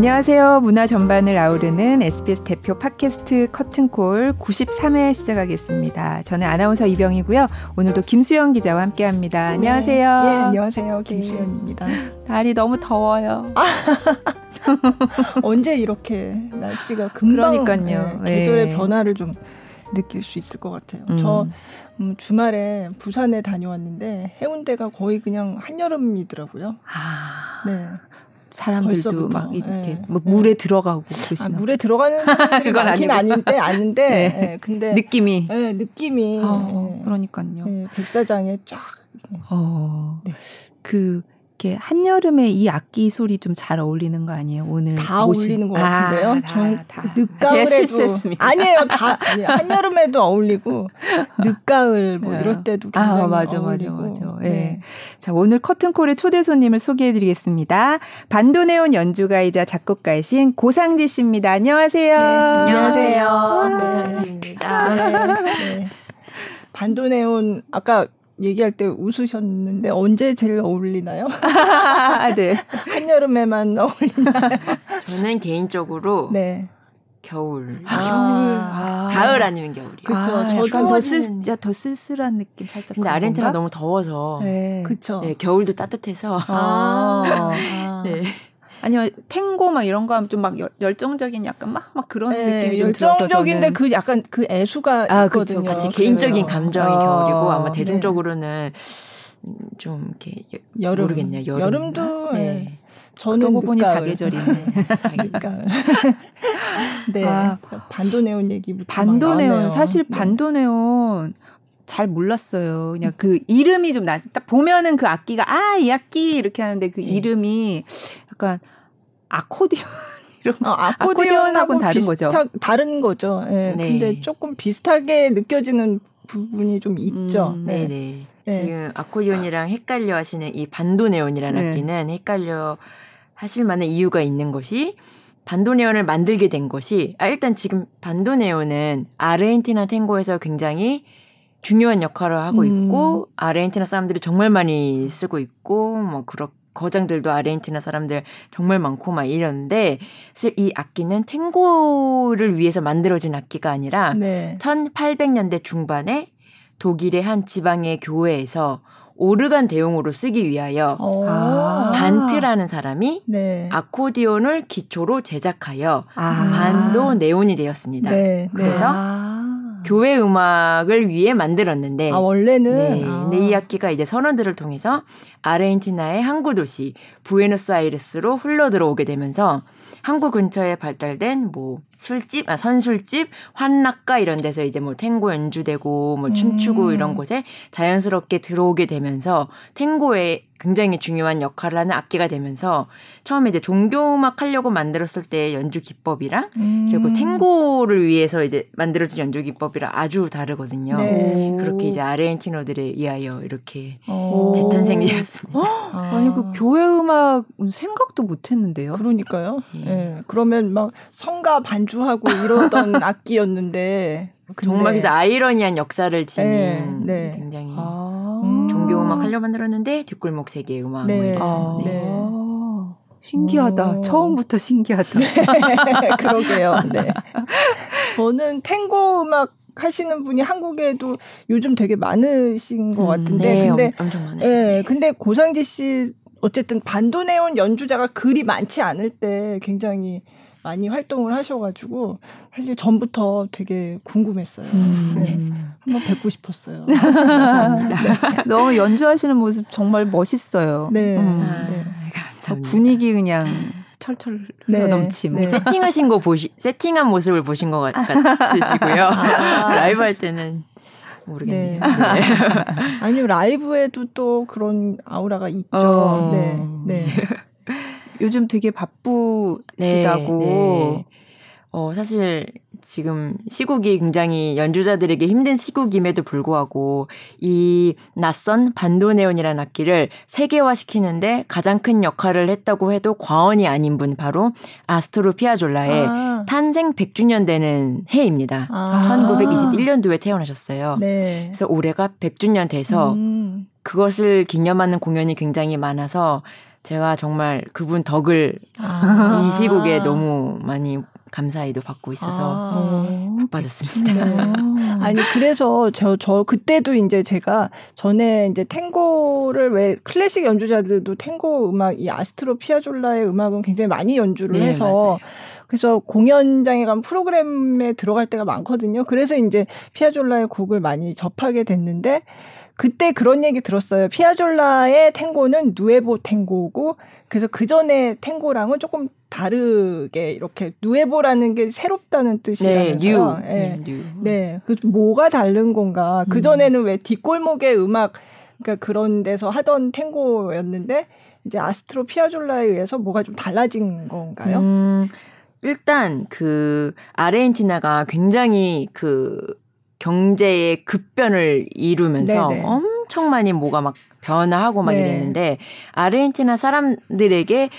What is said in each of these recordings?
안녕하세요. 문화 전반을 아우르는 SBS 대표 팟캐스트 커튼콜 93회 시작하겠습니다. 저는 아나운서 이병이고요. 오늘도 김수영 기자와 함께합니다. 안녕하세요. 네, 예, 안녕하세요. 김수영입니다. 날이 너무 더워요. 언제 이렇게 날씨가 금방 그러니까요. 예, 계절의 예. 변화를 좀 느낄 수 있을 것 같아요. 저 음, 주말에 부산에 다녀왔는데 해운대가 거의 그냥 한여름이더라고요. 아, 네. 사람들도 벌써부터. 막 이렇게 네. 뭐 물에 들어가고 그러시나 아, 물에 들어가는 그건 아니고. 아닌데 아는데 네. 예, 근데 느낌이. 예, 느낌이 어, 예, 그러니까요. 예, 백사장에 쫙 어, 네. 그 이렇게 한여름에 이 악기 소리 좀 잘 어울리는 거 아니에요? 오늘 다 모신- 어울리는 것 아, 같은데요. 다, 전 다. 늦가을에도 제가 실수했습니다. 아니에요. 다 아니에요. 한여름에도 어울리고 늦가을 뭐 네. 이럴 때도 굉장히 아, 맞아, 어울리고. 맞아, 맞아. 예. 네. 자, 오늘 커튼콜의 초대 손님을 소개해 드리겠습니다. 반도네온 연주가이자 작곡가이신 고상지 씨입니다. 안녕하세요. 네, 안녕하세요. 네. 고상지입니다. 네, 네. 반도네온 아까 얘기할 때 웃으셨는데 언제 제일 어울리나요? 아, 네. 한여름에만 어울리나요? 저는 개인적으로 네. 겨울. 아, 아. 가을 아니면 겨울이요. 그쵸. 아, 약간 더, 쓸, 더 쓸쓸한 느낌 살짝. 근데 아르헨티나? 너무 더워서 네. 네. 그쵸. 겨울도 따뜻해서 아. 아. 네. 아니요, 탱고 막 이런 거 하면 좀 막 열정적인 약간 막, 막 그런 네, 느낌이 좀 열정적인데. 그 약간 그 애수가 아, 있거든요. 그쵸. 제 개인적인. 감정이 어. 겨울이고 아마 네. 대중적으로는 음, 좀 이렇게 여- 여름. 모르겠네요. 여름. 여름 도 네. 저는 그러고 보니. 사계절이네. 늦가을. 네. 아. 반도네온 얘기부터 막 반도네온. 사실 네. 반도네온 잘 몰랐어요. 그냥 그 이름이 좀 나, 딱 보면은 그 악기가 아 이 악기 이렇게 하는데 그 네. 이름이 약간 아코디언 이런 어, 아코디언하고는 아코디언하고 다른 비슷하, 거죠. 다른 거죠. 예. 네. 근데 조금 비슷하게 느껴지는 부분이 좀 있죠. 음, 네, 네. 네. 지금 아코디온이랑 헷갈려 하시는 이 반도네온이라는 네. 악기는 헷갈려 하실 만한 이유가 있는 것이 반도네온을 만들게 된 것이 아 일단 지금 반도네온은 아르헨티나 탱고에서 굉장히 중요한 역할을 하고 음. 있고 아르헨티나 사람들이 정말 많이 쓰고 있고 뭐 그런 거장들도 아르헨티나 사람들 정말 많고 막 사실 이 악기는 탱고를 위해서 만들어진 악기가 아니라 네. 1800년대 중반에 독일의 한 지방의 교회에서 오르간 대용으로 쓰기 위하여 어. 아. 반트라는 사람이 네. 아코디온을 기초로 제작하여 아. 반도 네온이 되었습니다. 네. 네. 그래서 아. 교회 음악을 위해 만들었는데 아, 원래는 네, 아. 근데 이 악기가 이제 선원들을 통해서 아르헨티나의 항구 도시 부에노스아이레스로 흘러 들어오게 되면서 항구 근처에 발달된 뭐 술집, 아 선술집, 환락가 이런 데서 이제 뭐 탱고 연주되고 뭐 춤추고 음. 이런 곳에 자연스럽게 들어오게 되면서 탱고에 굉장히 중요한 역할을 하는 악기가 되면서 처음에 이제 종교음악 하려고 만들었을 때 연주 기법이랑 음. 그리고 탱고를 위해서 이제 만들어진 연주 기법이랑 아주 다르거든요. 네. 그렇게 이제 아르헨티노들에 의하여 이렇게 어. 재탄생이 되었습니다. 아. 아니 그 교회 음악 생각도 못 했는데요. 그러니까요. 예. 예. 그러면 막 성가 반주하고 이러던 악기였는데 정말 근데- 그래서 아이러니한 역사를 지닌 네, 네. 굉장히 아. 음. 종교 음악 하려 만들었는데 뒷골목 세계 음악 네. 뭐 이래서 아. 네. 신기하다. 오. 처음부터 신기하다. 그러게요. 네. 저는 탱고 음악 하시는 분이 한국에도 요즘 되게 많으신 것 음, 같은데 네, 근데 엄, 엄청 많아요. 예, 근데 고상지 씨 어쨌든 반도네온 연주자가 그리 많지 않을 때 굉장히 많이 활동을 하셔가지고 사실 전부터 되게 궁금했어요. 네. 음. 한번 뵙고 싶었어요. 너무 연주하시는 모습 정말 멋있어요. 네. 음. 아, 네. 저 감사합니다. 분위기 그냥 철철 네. 흘러넘침. 네. 세팅하신 거 보시 세팅한 모습을 보신 것 같, 같으시고요. 아. 라이브 할 때는 모르겠네요. 네. 아니요 라이브에도 또 그런 아우라가 있죠. 어. 네. 네. 요즘 되게 바쁘시다고. 네. 어, 사실 지금 시국이 굉장히 연주자들에게 힘든 시국임에도 불구하고 이 낯선 반도네온이라는 악기를 세계화시키는데 가장 큰 역할을 했다고 해도 과언이 아닌 분 바로 아스토로 피아졸라의 아, 탄생 100주년 되는 해입니다. 아. 1921년도에 태어나셨어요. 네. 그래서 올해가 100주년 돼서 음. 그것을 기념하는 공연이 굉장히 많아서 제가 정말 그분 덕을 아. 이 시국에 너무 많이 감사히도 받고 있어서 아. 바빠졌습니다. 네. 아니 그래서 저저 그때도 이제 제가 전에 이제 탱고를 왜 클래식 연주자들도 탱고 음악 이 아스트로 피아졸라의 음악은 굉장히 많이 연주를 네, 해서 맞아요. 그래서 공연장에 가면 프로그램에 들어갈 때가 많거든요. 그래서 이제 피아졸라의 곡을 많이 접하게 됐는데 그때 그런 얘기 들었어요. 피아졸라의 탱고는 nuevo 탱고고 그래서 그 전에 탱고랑은 조금 다르게 이렇게 nuevo라는 게 새롭다는 네, 뜻이라면서요. new. 예. 네, new. 네, 그 뭐가 다른 건가? 그 전에는 왜 뒷골목의 음악, 그러니까 그런 데서 하던 탱고였는데 이제 아스트로 피아졸라에 의해서 뭐가 좀 달라진 건가요? 음, 일단 그 아르헨티나가 굉장히 그 경제의 급변을 이루면서 네네. 엄청 많이 뭐가 막 변화하고 막 네. 이랬는데 아르헨티나 사람들에게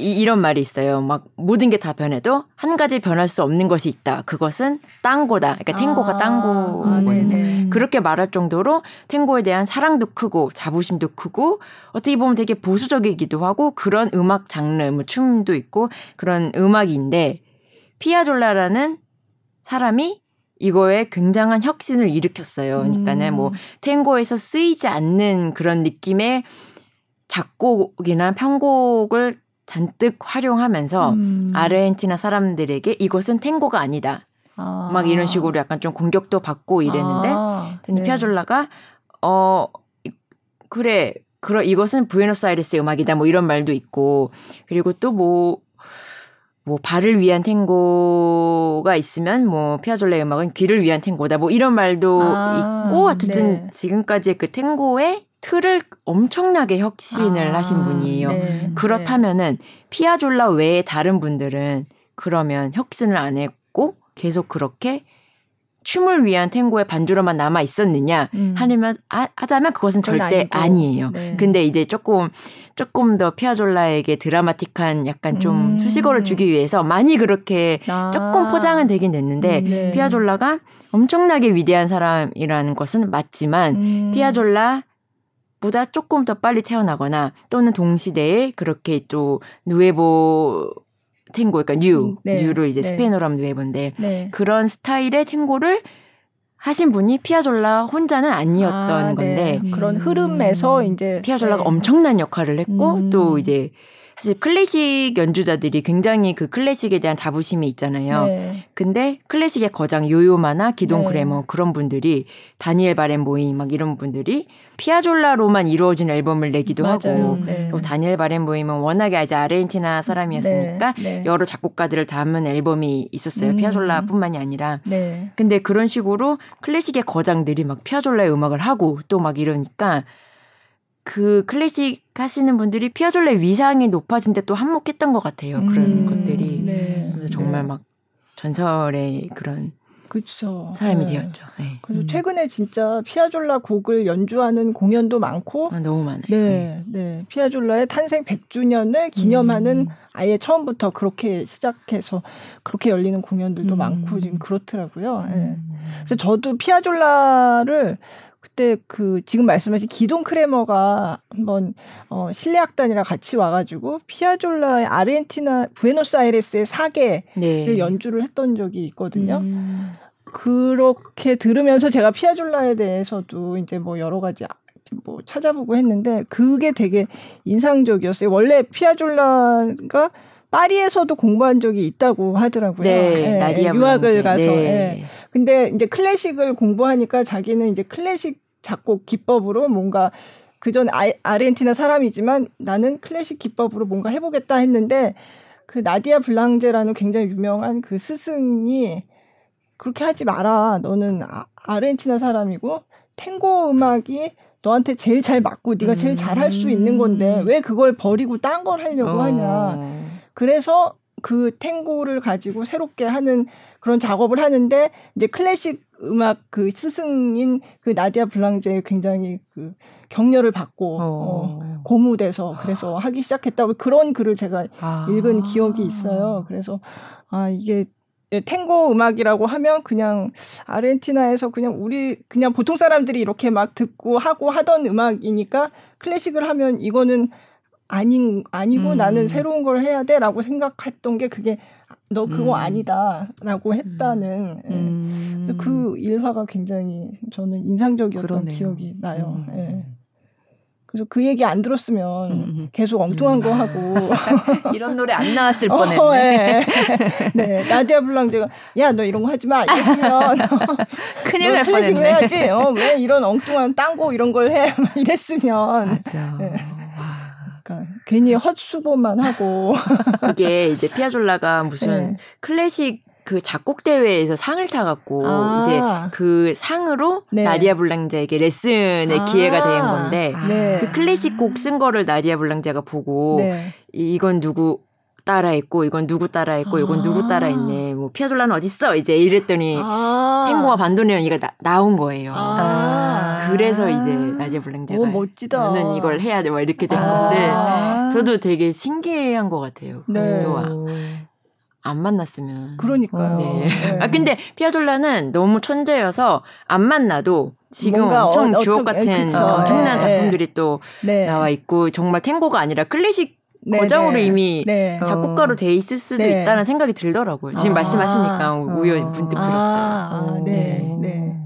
이, 이런 말이 있어요. 막 모든 게 다 변해도 한 가지 변할 수 없는 것이 있다. 그것은 땅고다. 그러니까 탱고가 아, 땅고거든요. 네네. 그렇게 말할 정도로 탱고에 대한 사랑도 크고 자부심도 크고 어떻게 보면 되게 보수적이기도 하고 그런 음악 장르, 뭐 춤도 있고 그런 음악인데 피아졸라라는 사람이 이거에 굉장한 혁신을 일으켰어요. 그러니까는 음. 뭐 탱고에서 쓰이지 않는 그런 느낌의 작곡이나 편곡을 잔뜩 활용하면서 음. 아르헨티나 사람들에게 이것은 탱고가 아니다. 아. 막 이런 식으로 약간 좀 공격도 받고 이랬는데 아, 네. 피아졸라가 어 이- 그래 그러 이것은 부에노스아이레스 음악이다 뭐 이런 말도 있고 그리고 또 뭐 뭐 발을 위한 탱고가 있으면 뭐 피아졸라의 음악은 귀를 위한 탱고다 뭐 이런 말도 아, 있고 어쨌든 네. 지금까지의 그 탱고의 틀을 엄청나게 혁신을 아, 하신 분이에요. 네. 그렇다면은 피아졸라 외에 다른 분들은 그러면 혁신을 안 했고 계속 그렇게 춤을 위한 탱고의 반주로만 남아 있었느냐 음. 하면 하, 하자면 그것은 절대 아니고. 아니에요. 네. 근데 이제 조금 조금 더 피아졸라에게 드라마틱한 약간 좀 음. 수식어를 주기 위해서 많이 그렇게 아. 조금 포장은 되긴 됐는데 음, 네. 피아졸라가 엄청나게 위대한 사람이라는 것은 맞지만 음. 피아졸라 보다 조금 더 빨리 태어나거나 또는 동시대에 그렇게 또 nuevo 탱고 그러니까 new 음, 네. new를 이제 네. 스페인어로 하면 nuevo인데 네. 그런 스타일의 탱고를 하신 분이 피아졸라 혼자는 아니었던 아, 건데 네. 그런 흐름에서 이제 피아졸라가 네. 엄청난 역할을 했고 음. 또 이제 사실 클래식 연주자들이 굉장히 그 클래식에 대한 자부심이 있잖아요. 네. 근데 클래식의 거장 요요마나 기동 네. 그래머 그런 분들이 다니엘 바렌보이 막 이런 분들이 피아졸라로만 이루어진 앨범을 내기도 맞아요. 하고 네. 또 다니엘 바렌보이는 워낙에 이제 아르헨티나 사람이었으니까 네. 네. 여러 작곡가들을 담은 앨범이 있었어요. 음. 피아졸라뿐만이 아니라 네. 근데 그런 식으로 클래식의 거장들이 막 피아졸라의 음악을 하고 또 막 이러니까 그 클래식 하시는 분들이 피아졸라의 위상이 높아진 데 또 한몫했던 것 같아요. 그런 음, 것들이. 네. 그래서 정말 네. 막 전설의 그런 그렇죠. 사람이 네. 되었죠. 네. 그래서 음. 최근에 진짜 피아졸라 곡을 연주하는 공연도 많고 아, 너무 많아요. 네, 네. 피아졸라의 탄생 100주년을 기념하는 음. 아예 처음부터 그렇게 시작해서 그렇게 열리는 공연들도 음. 많고 지금 그렇더라고요. 예. 음. 그래서 저도 피아졸라를 그때 그 지금 말씀하신 기동 크레머가 한번 어 실내악단이랑 같이 와가지고 피아졸라의 아르헨티나 부에노스아이레스의 사계를 네. 연주를 했던 적이 있거든요. 음. 그렇게 들으면서 제가 피아졸라에 대해서도 이제 뭐 여러 가지 뭐 찾아보고 했는데 그게 되게 인상적이었어요. 원래 피아졸라가 파리에서도 공부한 적이 있다고 하더라고요. 네, 예, 나디아 유학을. 가서. 네. 예. 근데 이제 클래식을 공부하니까 자기는 이제 클래식 작곡 기법으로 뭔가 그전 아르헨티나 사람이지만 나는 클래식 기법으로 뭔가 해보겠다 했는데 그 나디아 블랑제라는 굉장히 유명한 그 스승이 그렇게 하지 마라. 너는 아, 아르헨티나 사람이고 탱고 음악이 너한테 제일 잘 맞고 네가 제일 잘 할 수 있는 건데 왜 그걸 버리고 딴 걸 하려고 음. 어. 하냐. 그래서 그 탱고를 가지고 새롭게 하는 그런 작업을 하는데 이제 클래식 음악 그 스승인 그 나디아 블랑제 굉장히 그 격려를 받고 어. 어. 고무돼서 그래서 하기 시작했다고 그런 글을 제가 아. 읽은 기억이 있어요. 그래서 아 이게 탱고 음악이라고 하면 그냥 아르헨티나에서 그냥 우리 그냥 보통 사람들이 이렇게 막 듣고 하고 하던 음악이니까 클래식을 하면 이거는 아닌 아니고 음. 나는 새로운 걸 해야 돼라고 생각했던 게 그게 너 그거 음. 아니다라고 했다는 예. 음. 그래서 그 일화가 굉장히 저는 인상적이었던 그러네요. 기억이 나요. 음. 예. 그래서 그 얘기 안 들었으면 음. 계속 엉뚱한 거 하고 이런 노래 안 나왔을 어, 뻔했네. 예. 네, 나디아 블랑제가 야 너 이런 거 하지 마. 이랬으면 큰일 너날 클래식 뻔했네. 해야지. 어, 왜 이런 엉뚱한 딴 거 이런 걸 해? 막 이랬으면 맞아. 네. 괜히 헛수고만 하고 그게 이제 피아졸라가 무슨 네. 클래식 그 작곡 대회에서 상을 타갖고 아. 이제 그 상으로 네. 나디아 블랑제에게 레슨의 아. 기회가 된 건데 네. 그 클래식 곡 쓴 거를 나디아 블랑제가 보고 네. 이- 이건 누구 따라했고 이건 누구 따라했고 이건 아. 누구 따라했네 뭐 피아졸라는 어딨어 이제 이랬더니 아. 탱고와 반도네온이가 나, 나온 거예요. 아. 그래서 이제 블랑제가 오, 멋지다. 나는 이걸 해야 돼 막 이렇게 된 아. 건데 저도 되게 신기한 것 같아요. 네. 또안 만났으면. 그러니까요. 네. 네. 아 근데 피아졸라는 너무 천재여서 안 만나도 지금 엄청 어- 주옥 어떤- 같은 그쵸. 엄청난 네. 작품들이 또 네. 나와 있고 정말 탱고가 아니라 클래식 네, 고정으로 네. 이미 네. 작곡가로 돼 있을 수도 네. 있다는 생각이 들더라고요. 지금 아. 말씀하시니까 우연히 문득 들었어요. 아, 아, 네, 네.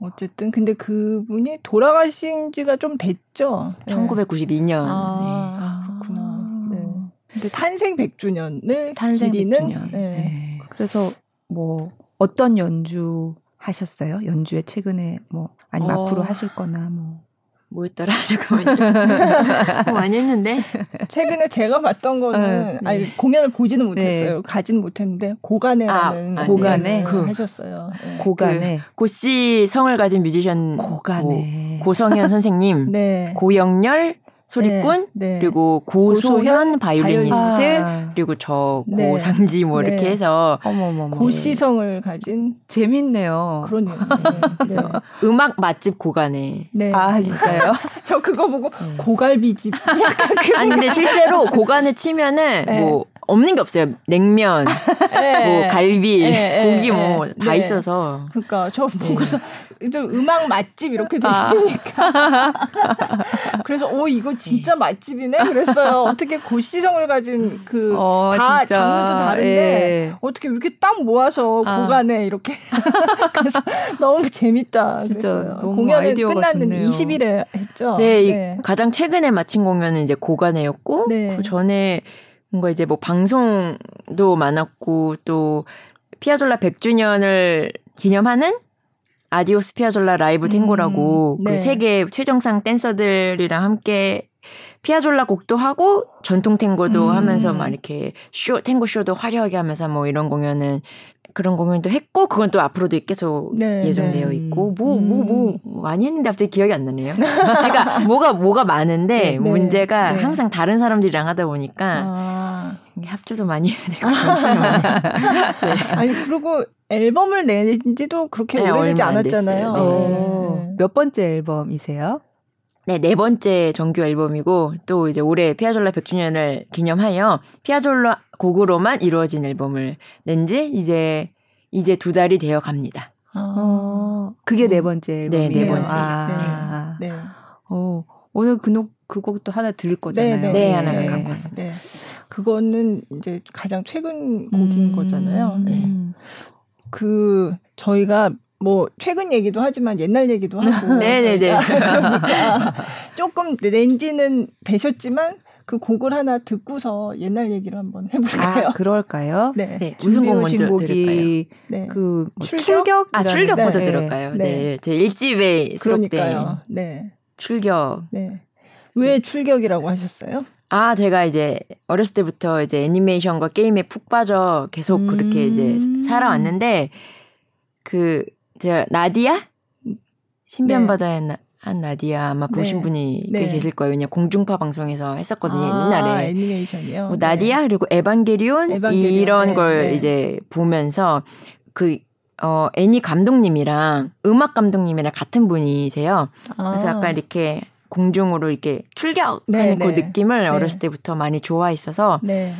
어쨌든 근데 그분이 돌아가신 지가 좀 됐죠. 네. 1992년. 아, 그렇구나. 네. 근데 탄생 100주년을 탄생 기리는 100주년. 네. 네. 그래서 뭐 어떤 연주 하셨어요? 연주에 최근에 뭐 아니면 어. 앞으로 하실 거나 뭐. 뭐였더라? 잠깐만요. 뭐 많이 했는데. 최근에 제가 봤던 거는 네. 아니 공연을 보지는 못했어요. 가지는 못했는데 고간에라는 아, 아, 고간에? 네, 그- 하셨어요. 네. 고간에 고씨 성을 가진 뮤지션 고간에 고, 성현 선생님, 네. 고영렬 소리꾼, 네. 그리고 고소현 바이올리니스트, 아. 그리고 저 네. 고상지 뭐 네. 이렇게 해서 어머머머. 고씨 성을 가진 재밌네요. 그런 네. 네. 음악 맛집 고간에. 네. 아 진짜요? 저 그거 보고 네. 고갈비집 약간 그 아니 근데 실제로 고간에 치면은 네. 뭐 없는 게 없어요. 냉면, 네. 뭐 갈비, 네, 고기 네, 뭐다 네. 있어서. 그러니까 저 네. 보고서 좀 음악 맛집 이렇게 돼 아. 있으니까 그래서 오 이거 진짜 맛집이네 그랬어요 어떻게 고시성을 가진 그 어, 다. 장르도 다른데 예. 어떻게 이렇게 딱 모아서 아. 고간에 이렇게 그래서 너무 재밌다 진짜 끝났는데 좋네요. 20일에 했죠. 네, 이 가장 최근에 마친 공연은 이제 고간에였고 네. 그 전에 뭔가 이제 뭐 방송도 많았고 또 피아졸라 100주년을 기념하는 Adiós 피아졸라 라이브 탱고라고 음, 네. 그 세계 최정상 댄서들이랑 함께 피아졸라 곡도 하고 전통 탱고도 음. 하면서 막 이렇게 쇼 탱고 쇼도 화려하게 하면서 뭐 이런 공연은 그런 공연도 했고 그건 또 앞으로도 계속 네, 예정되어 네. 있고 뭐 뭐뭐 음. 많이 했는데 갑자기 기억이 안 나네요. 그러니까 뭐가 뭐가 많은데 네, 네, 문제가 네. 항상 다른 사람들이랑 하다 보니까 아. 합주도 많이 해야 되고 아니 그리고 앨범을 낸지도 그렇게 네, 오래되지 않았잖아요. 네. 어, 몇 번째 앨범이세요? 네, 네 번째 정규 앨범이고 또 이제 올해 피아졸라 100주년을 기념하여 피아졸라 곡으로만 이루어진 앨범을 낸 지 이제 이제 두 달이 되어 갑니다. 아. 어, 그게 네 번째 앨범이에요. 네, 네 번째. 아, 네. 어, 오늘 그, 노, 그 곡도 하나 들을 거잖아요. 네, 네, 하나 갖고 왔습니다. 네. 그거는 이제 가장 최근 곡인 음, 거잖아요. 네. 음. 그 저희가 뭐 최근 얘기도 하지만 옛날 얘기도 하고 네네네. 저희가 그러니까 조금 렌지는 되셨지만 그 곡을 하나 듣고서 옛날 얘기를 한번 해볼까요? 아, 그럴까요? 네. 네, 무슨 곡 먼저 들을까요? 네. 그 뭐 출격? 출격? 아, 출격부터 네. 들을까요? 네. 네. 제 일집에 수록된. 네. 출격. 네. 왜 출격이라고 하셨어요? 아, 제가 이제 어렸을 때부터 이제 애니메이션과 게임에 푹 빠져 계속 음. 그렇게 이제 살아왔는데 그 제가 나디아 신비한 네. 바다의 나, 한 나디아 아마 보신 네. 분이 네. 꽤 계실 거예요. 왜냐 공중파 방송에서 했었거든요 아, 옛날에. 애니메이션이요. 뭐 네. 나디아 그리고 에반게리온, 에반게리온, 이런 네, 걸 네. 이제 보면서 그 어, 애니 감독님이랑 음악 감독님이랑 같은 분이세요. 그래서 아. 약간 이렇게 공중으로 이렇게 출격하는 네, 그 네. 느낌을 네. 어렸을 때부터 많이 좋아했어서 네.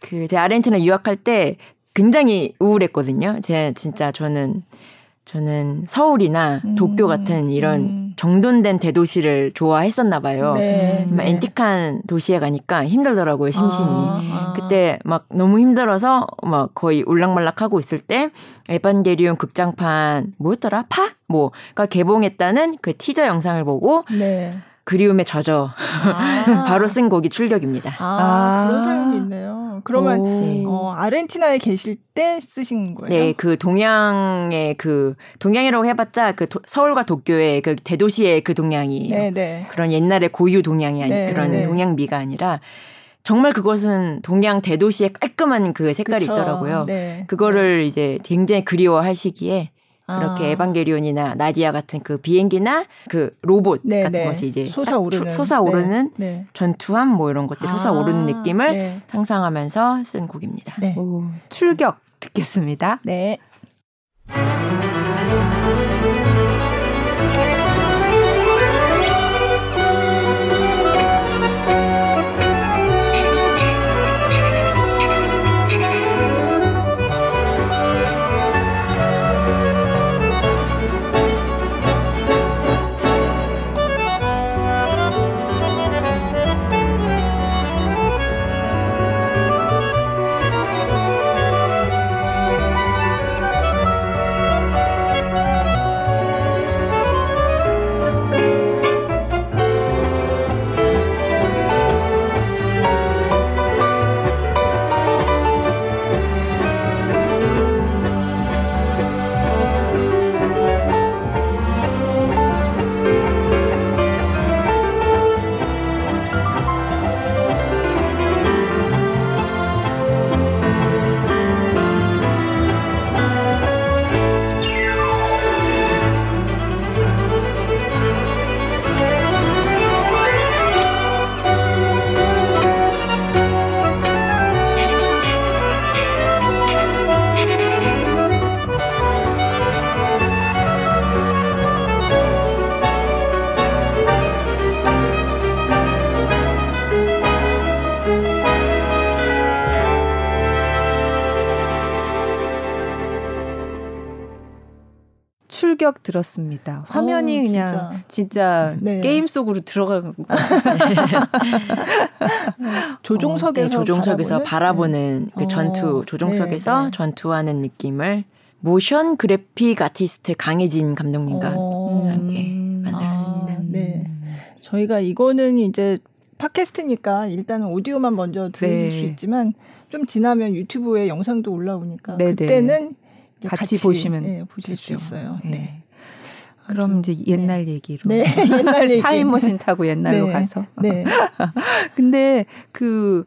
그제 아르헨티나 유학할 때 굉장히 우울했거든요. 제 진짜 저는 저는 서울이나 음, 도쿄 같은 이런 음. 정돈된 대도시를 좋아했었나 봐요. 네, 막 네. 앤틱한 도시에 가니까 힘들더라고요 심신이. 아, 아. 그때 막 너무 힘들어서 막 거의 울락말락하고 있을 때 에반게리온 극장판 뭐였더라 파 뭐가 개봉했다는 그 티저 영상을 보고 네. 그리움에 젖어 아. 바로 쓴 곡이 출격입니다. 아, 아. 그런 사연이 있네요. 그러면 오. 네. 어, 아르헨티나에 계실 때 쓰신 거예요? 네, 그 동양의 그 동양이라고 해봤자 그 도- 서울과 도쿄의 그 대도시의 그 동양이 네, 네. 그런 옛날의 고유 동양이 아니 네, 그런 네. 동양미가 아니라 정말 그것은 동양 대도시의 깔끔한 그 색깔이 그쵸. 있더라고요. 네. 그거를 이제 굉장히 그리워하시기에 아. 그렇게 에반게리온이나 나디아 같은 그 비행기나 그 로봇 네, 같은 네. 것이 이제 솟아오르는 딱 솟아오르는 네. 네. 전투함 뭐 이런 것들 솟아오르는 아, 느낌을 네. 상상하면서 쓴 곡입니다. 네. 오, 출격 듣겠습니다. 네. 출격 들었습니다. 화면이 어우, 그냥 진짜, 네. 게임 속으로 들어가고 조종석에서 네, 조종석에서 바라보는? 바라보는 그 어, 전투 조종석에서 네, 네. 전투하는 느낌을 모션 그래픽 아티스트 강혜진 감독님과 어. 함께 만들었습니다. 아, 네. 저희가 이거는 이제 팟캐스트니까 일단은 오디오만 먼저 들으실 네. 수 있지만 좀 지나면 유튜브에 영상도 올라오니까 네네. 그때는 이제 같이, 보시면 예, 보실 수 되죠. 있어요. 네. 네. 그럼 이제 옛날 얘기로 네. 옛날 얘기. 타임머신 타고 옛날로 네. 가서 네. 근데 그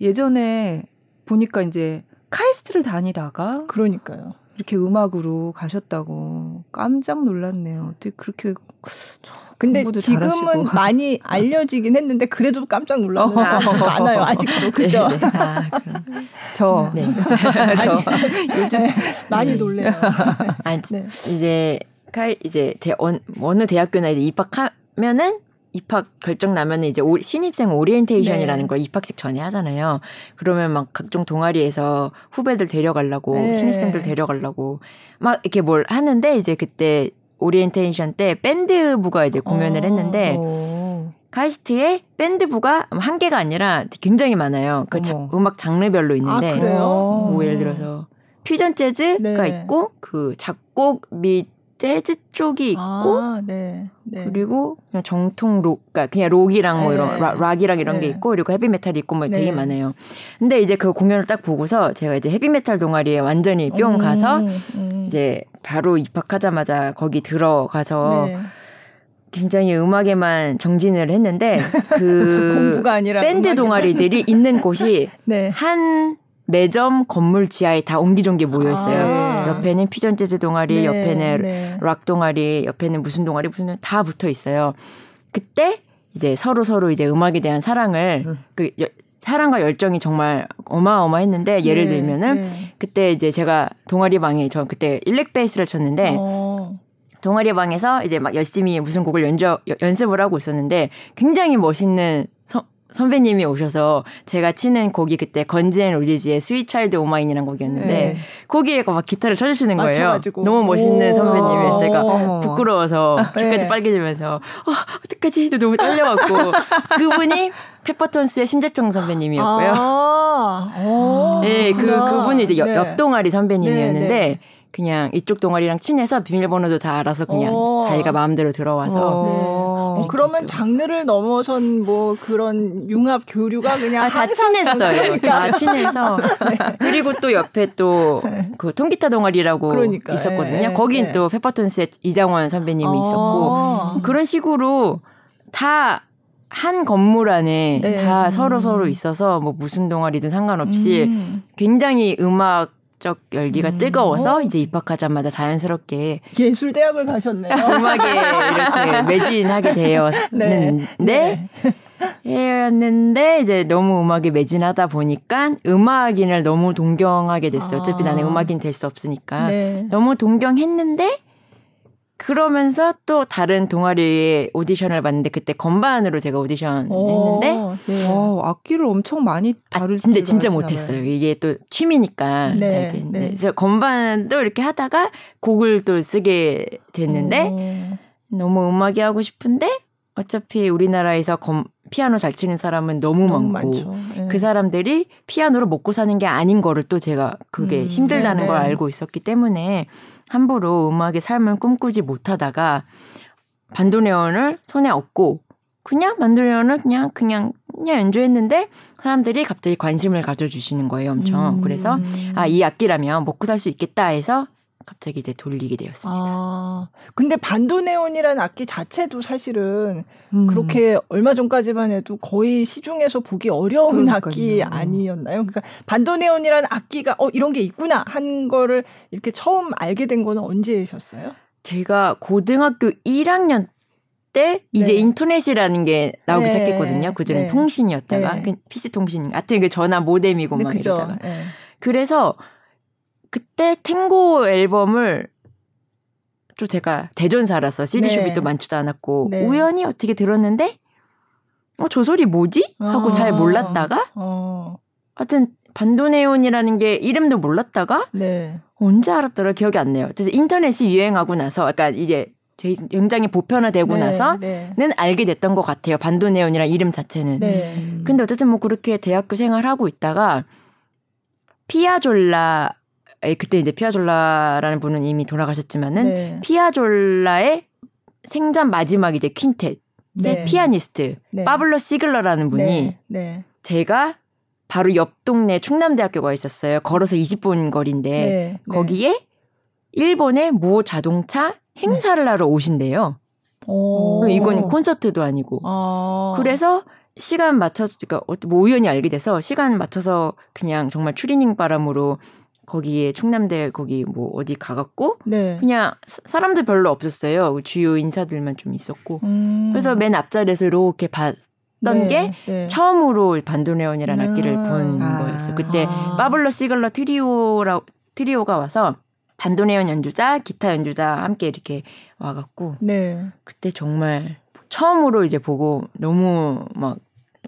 예전에 보니까 이제 카이스트를 다니다가 그러니까요. 이렇게 음악으로 가셨다고 깜짝 놀랐네요. 어떻게 그렇게 근데 지금은 잘하시고. 많이 알려지긴 했는데 그래도 깜짝 어. 사람이 많아요. 아직도 그죠? 네, 네. 아. 저 네. 저 요즘 많이 네. 놀래요. 아니, 네. 이제 이제 대, 어느, 어느 대학교나 이제 입학하면은 입학 결정 나면은 이제 오, 신입생 오리엔테이션이라는 네. 걸 입학식 전에 하잖아요. 그러면 막 각종 동아리에서 후배들 데려가려고 네. 신입생들 데려가려고 막 이렇게 뭘 하는데 이제 그때 오리엔테이션 때 밴드부가 이제 공연을 어, 했는데 오. 카이스트에 밴드부가 한 개가 아니라 굉장히 많아요. 그 자-. 음악 장르별로 있는데 아, 그래요? 뭐 음. 예를 들어서 퓨전 재즈가 네. 있고 그 작곡 및 재즈 쪽이 있고 아, 네. 네. 그리고 그냥 정통 록, 그러니까 그냥 록이랑 뭐 네. 이런 락, 락이랑 이런 게 네. 있고 그리고 헤비 메탈이 있고 뭐 되게 네. 많아요. 근데 이제 그 공연을 딱 보고서 제가 이제 헤비 메탈 동아리에 완전히 뿅 음, 가서 음. 이제 바로 입학하자마자 거기 들어가서 네. 굉장히 음악에만 정진을 했는데 그 공부가 아니라 밴드. 동아리들이 있는 곳이 네. 한 매점 건물 지하에 다 옹기종기 모여 있어요. 아. 옆에는 퓨전 재즈 동아리, 네, 옆에는 네. 락 동아리, 옆에는 무슨 동아리, 무슨 다 붙어 있어요. 그때 이제 서로 서로 이제 음악에 대한 사랑을 음. 그 여- 사랑과 열정이 정말 어마어마했는데 예를 네, 들면은 네. 그때 이제 제가 동아리 방에 저 그때 일렉 베이스를 쳤는데 어. 동아리 방에서 이제 막 열심히 무슨 곡을 연주, 여- 연습을 하고 있었는데 굉장히 멋있는 서- 선배님이 오셔서 제가 치는 곡이 그때 건지앤 로지지의 스윗 차일드 오마인이라는 곡이었는데 네. 거기에 막 기타를 쳐주시는 거예요. 맞춰가지고. 너무 멋있는 오. 선배님이어서 제가. 부끄러워서 귀까지 네. 빨개지면서 어, 어떡하지? 또 너무 떨려갖고 그분이 페퍼톤스의 신재평 선배님이었고요. 아, 오, 네, 그. 그분이 이제 옆, 네. 옆 동아리 선배님이었는데 네, 네. 그냥 이쪽 동아리랑 친해서 비밀번호도 다 알아서 그냥 오. 자기가 마음대로 들어와서 어. 어, 그러면 장르를 넘어선 뭐 그런 융합 교류가 그냥 아, 다 친했어요. 그러니까. 다 친해서. 그리고 또 옆에 또그 통기타 동아리라고 그러니까, 있었거든요. 예, 예, 거긴 예. 또 페퍼톤스의 이장원 선배님이 아. 있었고 그런 식으로 다 한 건물 안에 네. 다 음. 서로 서로 있어서 뭐 무슨 동아리든 상관없이 음. 굉장히 음악 적 열기가 음. 뜨거워서 어. 이제 입학하자마자 자연스럽게 예술대학을 가셨네요. 음악에 이렇게 매진하게 되었는데 네. 였는데 이제 너무 음악에 매진하다 보니까 음악인을 너무 동경하게 됐어요. 어차피 아. 나는 음악인 될 수 없으니까 네. 너무 동경했는데 그러면서 또 다른 동아리에 오디션을 봤는데 그때 건반으로 제가 오디션 했는데 오, 네. 와, 악기를 엄청 많이 다룰 아, 근데 줄 진짜 못했어요. 이게 또 취미니까. 네, 알겠는데. 네. 그래서 건반도 이렇게 하다가 곡을 또 쓰게 됐는데 오. 너무 음악이 하고 싶은데 어차피 우리나라에서 검, 피아노 잘 치는 사람은 너무, 너무 많고. 네. 그 사람들이 피아노로 먹고 사는 게 아닌 거를 또 제가 그게 음, 힘들다는 네네. 걸 알고 있었기 때문에 함부로 음악의 삶을 꿈꾸지 못하다가 반도네온을 손에 얻고 그냥 반도네온을 그냥 그냥 그냥 연주했는데 사람들이 갑자기 관심을 가져주시는 거예요, 엄청. 음. 그래서 아 이 악기라면 먹고 살 수 있겠다 해서 갑자기 이제 돌리게 되었습니다. 아, 근데 반도네온이라는 악기 자체도 사실은 음. 그렇게 얼마 전까지만 해도 거의 시중에서 보기 어려운 그러니까요. 악기 아니었나요? 그러니까 반도네온이라는 악기가 어 이런 게 있구나 한 거를 이렇게 처음 알게 된 거는 언제셨어요? 제가 고등학교 1학년 때 이제 네. 인터넷이라는 게 나오기 네. 시작했거든요. 그전에 네. 통신이었다가 네. 그 PC 통신, 하여튼 그 전화 모뎀이고 네, 막. 이러다가 예. 그래서 그때 탱고 앨범을 또 제가 대전 살아서 CD숍이 네. 또 많지도 않았고 네. 우연히 어떻게 들었는데 어 저 소리 뭐지 하고 아. 잘 몰랐다가 어, 하여튼 반도네온이라는 게 이름도 몰랐다가 네. 언제 알았더라 기억이 안 나요. 인터넷이 유행하고 나서 약간 이제 제- 굉장히 보편화되고 네, 나서는 네. 알게 됐던 것 같아요. 반도네온이란 이름 자체는. 네. 음. 근데 어쨌든 뭐 그렇게 대학교 생활하고 있다가 피아졸라 그때 이제 피아졸라라는 분은 이미 돌아가셨지만은 네. 피아졸라의 생전 마지막 이제 퀸텟의 네. 피아니스트 네. 파블로 시글러라는 분이 네. 네. 제가 바로 옆 동네 충남대학교가 있었어요. 걸어서 20분 거리인데 네. 거기에 일본의 모 자동차 행사를 하러 오신대요. 오. 이건 콘서트도 아니고. 아. 그래서 시간 맞춰서 그러니까 어떤- 뭐 우연히 알게 돼서 시간 맞춰서 그냥 정말 추리닝 바람으로 거기에 충남대 거기 뭐 어디 가갖고 네. 그냥 사- 사람들 별로 없었어요. 주요 인사들만 좀 있었고. 음. 그래서 맨 앞자리에서 이렇게 봤던 네. 게 네. 처음으로 반도네온이라는 음. 악기를 본 아. 거였어요. 그때 아. 파블로 시글러 트리오라 트리오가 와서 반도네온 연주자, 기타 연주자 함께 이렇게 와갖고 네. 그때 정말 처음으로 이제 보고 너무 막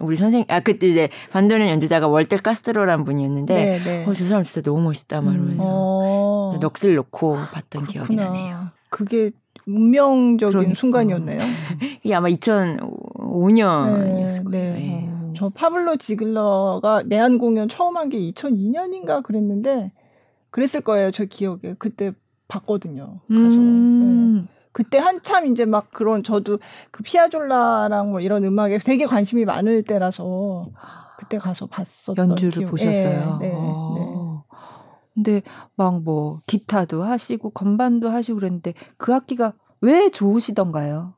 우리 선생 아 그때 이제 반도네온 연주자가 월ter 카스트로라는 분이었는데 네. 네. 어 저 사람 진짜 너무 멋있다 말하면서 어. 넋을 놓고 봤던 기억이 그렇구나. 나네요. 그게 운명적인 그러니까. 순간이었네요. 이게 아마 2005년이었을 거예요. 네. 예. 어. 저 파블로 지글러가 내한 공연 처음 한 게 2002년인가 그랬는데 그랬을 거예요. 저 기억에 그때 봤거든요. 가서. 네. 음. 그때 한참 이제 막 그런 저도 그 피아졸라랑 뭐 이런 음악에 되게 관심이 많을 때라서 그때 가서 봤었던 연주를 기억. 보셨어요. 네, 네, 네. 어. 근데 막 뭐 기타도 하시고 건반도 하시고 그랬는데 그 악기가 왜 좋으시던가요?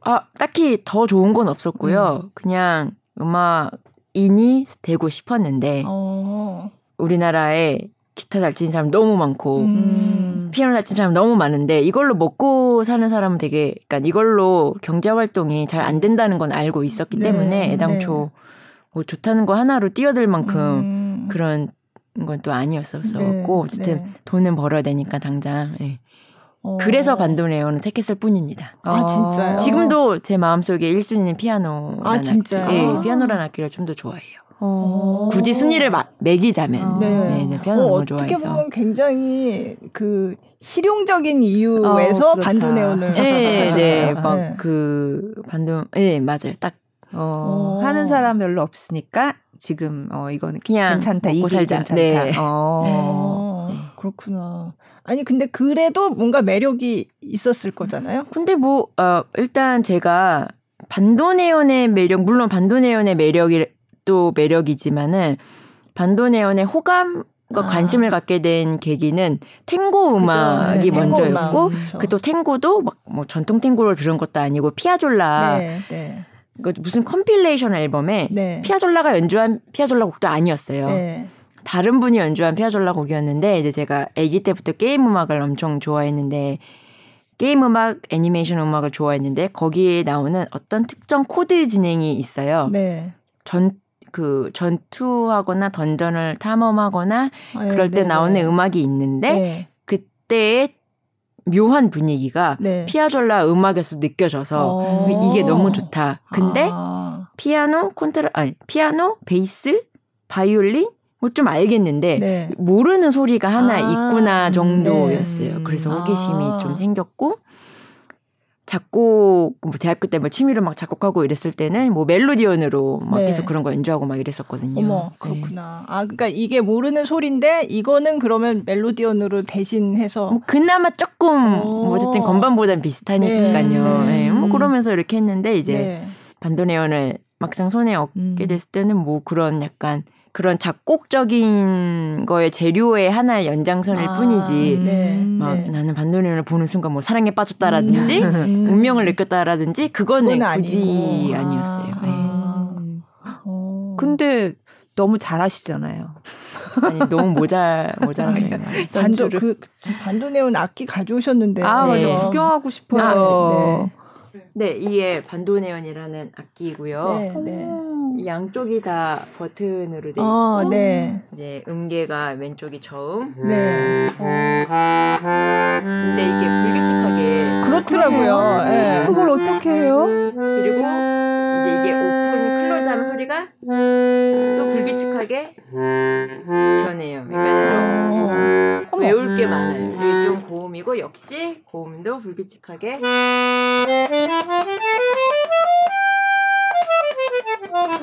아, 딱히 더 좋은 건 없었고요. 그냥 음악인이 되고 싶었는데 어. 우리나라에 기타 잘 치는 사람 너무 많고 음. 피아노 잘 치는 사람 너무 많은데 이걸로 먹고 사는 사람은 되게 그러니까 이걸로 경제 활동이 잘 안 된다는 건 알고 있었기 네, 때문에 애당초 뭐 좋다는 거 하나로 뛰어들 만큼 음. 그런 건 또 아니었었고 네, 어쨌든 네. 돈은 벌어야 되니까 당장 예. 어. 그래서 반도네온을 택했을 뿐입니다. 아, 진짜요? 지금도 제 마음속에 1순위는 피아노. 아, 진짜요? 네, 피아노라는 악기를 좀 더 좋아해요. 어. 굳이 순위를 마, 매기자면. 네. 네, 네, 어, 어떻게 좋아해서. 보면 굉장히 그 실용적인 이유에서 어. 반도네온을 네. 네, 네. 막그 반도, 네, 맞아요. 딱 어, 어. 하는 사람 별로 없으니까 지금 어 이거는 그냥 괜찮다 이게 살자. 괜찮다. 네. 어. 어, 네. 그렇구나. 아니 근데 그래도 뭔가 매력이 있었을 거잖아요. 근데 뭐, 어, 일단 제가 반도네온의 매력, 물론 반도네온의 매력이 또 매력이지만은 반도네온의 호감 과 아. 관심을 갖게 된 계기는 탱고 음악이. 네, 먼저였고, 음악, 그쵸. 그또 탱고도 막 뭐 전통 탱고를 들은 것도 아니고 피아졸라 네, 네, 그 무슨 compilation 앨범에 네. 피아졸라가 연주한 피아졸라 곡도 아니었어요. 네. 다른 분이 연주한 피아졸라 곡이었는데 이제 제가 아기 때부터 게임 음악을 엄청 좋아했는데 게임 음악, 애니메이션 음악을 좋아했는데 거기에 나오는 어떤 특정 코드 진행이 있어요. 네. 전 그 전투하거나 dungeon을 탐험하거나 아, 그럴 때 네, 나오는 네. 음악이 있는데 네. 그때의 묘한 분위기가 네. 피아졸라 음악에서 느껴져서 어. 이게 너무 좋다. 근데 아, 피아노, 콘트라 아니 피아노, 베이스, 바이올린 뭐 좀 알겠는데 네. 모르는 소리가 하나 아, 있구나 정도였어요. 네. 그래서 아. 호기심이 좀 생겼고 작곡 뭐 대학교 때 뭐 취미로 막 작곡하고 이랬을 때는 뭐 멜로디언으로 막 네. 계속 그런 거 연주하고 막 이랬었거든요. 어머 네. 그렇구나. 아 그러니까 이게 모르는 소리인데 이거는 그러면 멜로디언으로 대신해서 뭐 그나마 조금 오. 뭐 어쨌든 건반보단 비슷하니까요. 네. 네. 뭐 음. 그러면서 이렇게 했는데 이제 네. 반도네온을 막상 손에 얻게 음. 됐을 때는 뭐 그런 약간 그런 작곡적인 거의 재료의 하나의 연장선일 아, 뿐이지 네. 막 네. 나는 반도네온을 보는 순간 뭐 사랑에 빠졌다라든지 음. 운명을 느꼈다라든지 그거는 굳이 아니고. 아니었어요. 네. 아. 음. 어. 근데 너무 잘하시잖아요. 아니 너무 모자 모자라네요. 반도 연주를. 그 반도네온 악기 가져오셨는데 아 맞아 네. 구경하고 싶어요. 아, 네 이게 반도네온이라는 악기고요. 네, 네. 이 양쪽이 다 버튼으로 돼 있고 아, 네. 이제 음계가 왼쪽이 저음. 네. 근데 이게 불규칙하게 그렇더라고요. 예. 그걸 어떻게 해요? 그리고 이제 이게 open close 하면 소리가 또 불규칙하게 변해요. 그러니까 좀 외울 게 많아요. 이게 좀 고음이고 역시 고음도 불규칙하게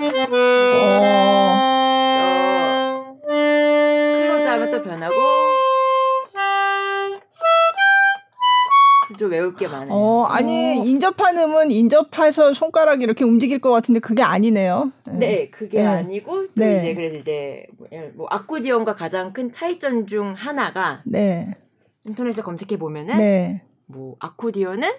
어. 또 close 하면 또 변하고 좀 외울 게 많아요. 어, 아니 인접한 음은 인접해서 손가락이 이렇게 움직일 것 같은데 그게 아니네요. 네, 그게 네. 아니고 또 네. 이제 그래서 이제 뭐 아코디언과 가장 큰 차이점 중 하나가 네. 인터넷에 검색해 보면은 네. 뭐 아코디언은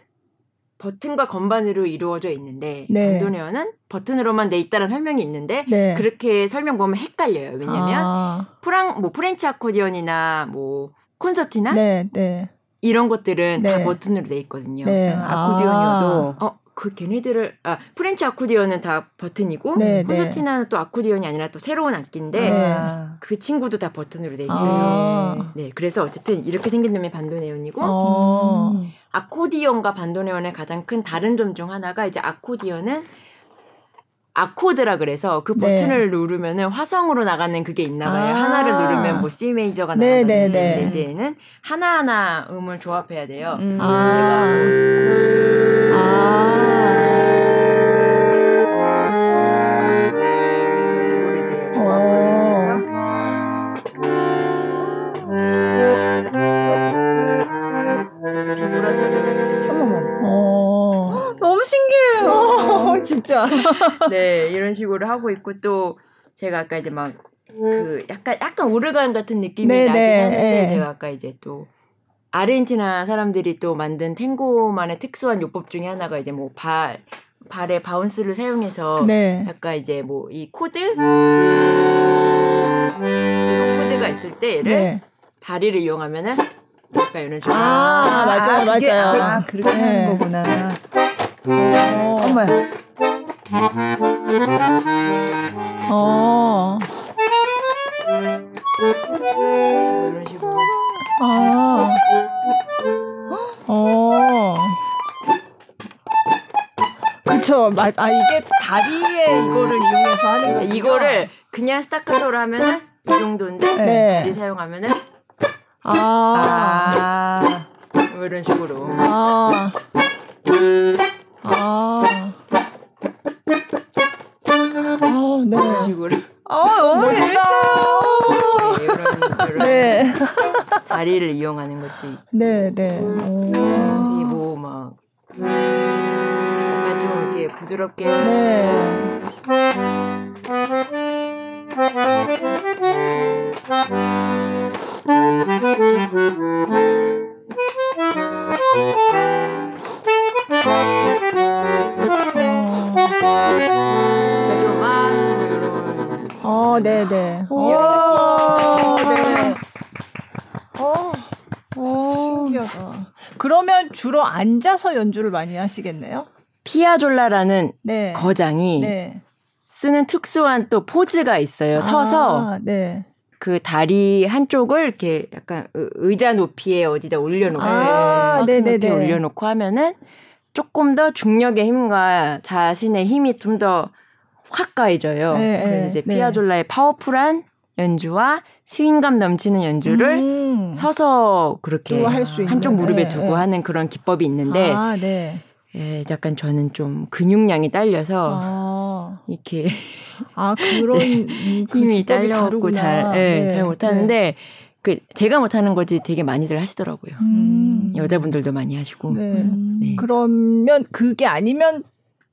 버튼과 건반으로 이루어져 있는데 네. 반도네온은 버튼으로만 돼 있다는 설명이 있는데 네. 그렇게 설명 보면 헷갈려요. 왜냐면 아, 프랑 뭐 French 아코디언이나 뭐 콘서티나 네, 네. 이런 것들은 다 네. 버튼으로 돼 있거든요. 네. 아코디언이어도 어, 그 걔네들을 아 French 아코디언은 다 버튼이고 네, 콘서티나는 또 아코디언이 아니라 또 새로운 악기인데 네. 아. 그 친구도 다 버튼으로 돼 있어요. 아. 네, 그래서 어쨌든 이렇게 생긴 놈이 반도네온이고 어. 음. 아코디언과 반도네온의 가장 큰 다른 점 중 하나가 이제 아코디언은 아코드라 그래서 그 네. 버튼을 누르면은 화성으로 나가는 그게 있나 봐요. 아. 하나를 누르면 뭐 C major가 네, 나가든지 네, 네. 이제 얘는 하나하나 음을 조합해야 돼요. 음. 아. 이 진짜. 네, 이런 식으로 하고 있고 또 제가 아까 이제 막 그 약간 약간 오르간 같은 느낌이 네, 나긴 네, 하는데 네. 제가 아까 이제 또 아르헨티나 사람들이 또 만든 탱고만의 특수한 주법 중에 하나가 이제 뭐발 발에 bounce를 사용해서 네. 약간 이제 뭐 이 코드 이런 코드가 있을 때 얘를 네. 다리를 이용하면은 약간 이런 식으로 아, 맞아요, 그게- 맞아요. 아, 그렇게 네. 하는 거구나. 어. 어머. 어. 뭐 이런 식으로. 아. 어. 그쵸. 마, 아, 이게 다리에 이거를 이용해서 하는 거예요. 이거를 그냥 스타카토로 하면은 이 정도인데 네. 이 사용하면은 아. 아. 뭐 이런 식으로. 아. 아. 아, 네. 이런 식으로. 어, 너무. 네, 이런, 이런 네. 다리를 이용하는 것도 있고. 네, 네. 오. 이뭐막 약간 좀 이렇게 부드럽게 네. 주로 앉아서 연주를 많이 하시겠네요? 피아졸라라는 네. 거장이 네. 쓰는 특수한 또 포즈가 있어요. 서서 아, 네. 그 다리 한쪽을 이렇게 약간 의- 의자 높이에 어디다 올려놓고 아, 버튼 네네네. 높이에 올려놓고 하면은 조금 더 중력의 힘과 자신의 힘이 좀 더 확 가해져요. 네, 그래서 네, 이제 네. 피아졸라의 파워풀한 연주와 스윙감 넘치는 연주를 음. 서서 그렇게. 한쪽 무릎에 네, 두고 네. 하는 그런 기법이 있는데 아, 네. 예, 약간 저는 좀 근육량이 딸려서 아, 이렇게 아 그런 음, 그 힘이 딸려갖고 다르구나. 잘, 예, 네, 잘 못하는데 그 제가 못하는 거지 되게 많이들 하시더라고요. 네. 음. 여자분들도 많이 하시고. 네. 음. 네. 그러면 그게 아니면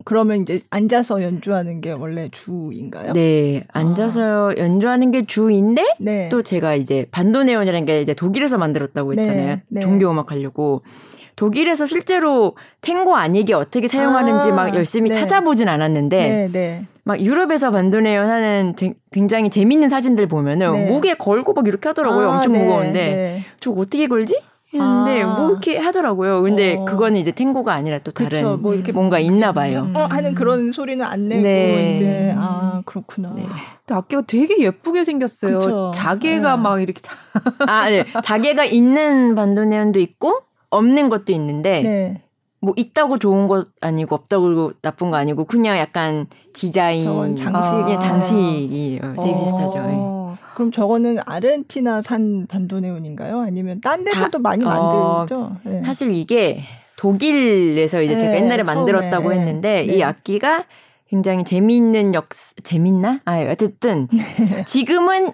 그러면 이제 앉아서 연주하는 게 원래 주인가요? 네, 앉아서 연주하는 게 주인데 네. 또 제가 이제 반도네온이라는 게 이제 독일에서 만들었다고 네, 했잖아요. 네. 종교 음악 하려고. 독일에서 실제로 탱고 아니게 어떻게 사용하는지 아, 막 열심히 네. 찾아보진 않았는데 네, 네. 막 유럽에서 반도네온 하는 제- 굉장히 재밌는 사진들 보면은 네. 목에 걸고 막 이렇게 하더라고요. 아, 엄청 네, 무거운데 네. 저거 어떻게 걸지? 했는데 아. 뭐 이렇게 하더라고요. 근데 어. 그거는 이제 탱고가 아니라 또 다른 그쵸, 뭐 이렇게 뭔가 있나 봐요. 음. 어, 하는 그런 소리는 안 내고 네. 이제 아 그렇구나. 네. 근데 악기가 되게 예쁘게 생겼어요. 그쵸. 자개가 네. 막 이렇게 자- 아, 네. 자개가 있는 반도네온도 있고 없는 것도 있는데 네. 뭐 있다고 좋은 것 아니고 없다고 나쁜 거 아니고 그냥 약간 디자인 장식. 그냥 아. 장식이 어, 되게 어. 비슷하죠. 예. 어, 그럼 저거는 아르헨티나산 반도네온인가요? 아니면 딴 데서도 많이 어, 만들죠? 네. 사실 이게 독일에서 이제 제가 네, 옛날에 처음에. 만들었다고 했는데 네. 이 악기가 굉장히 재미있는 역 재밌나? 아 어쨌든 네. 지금은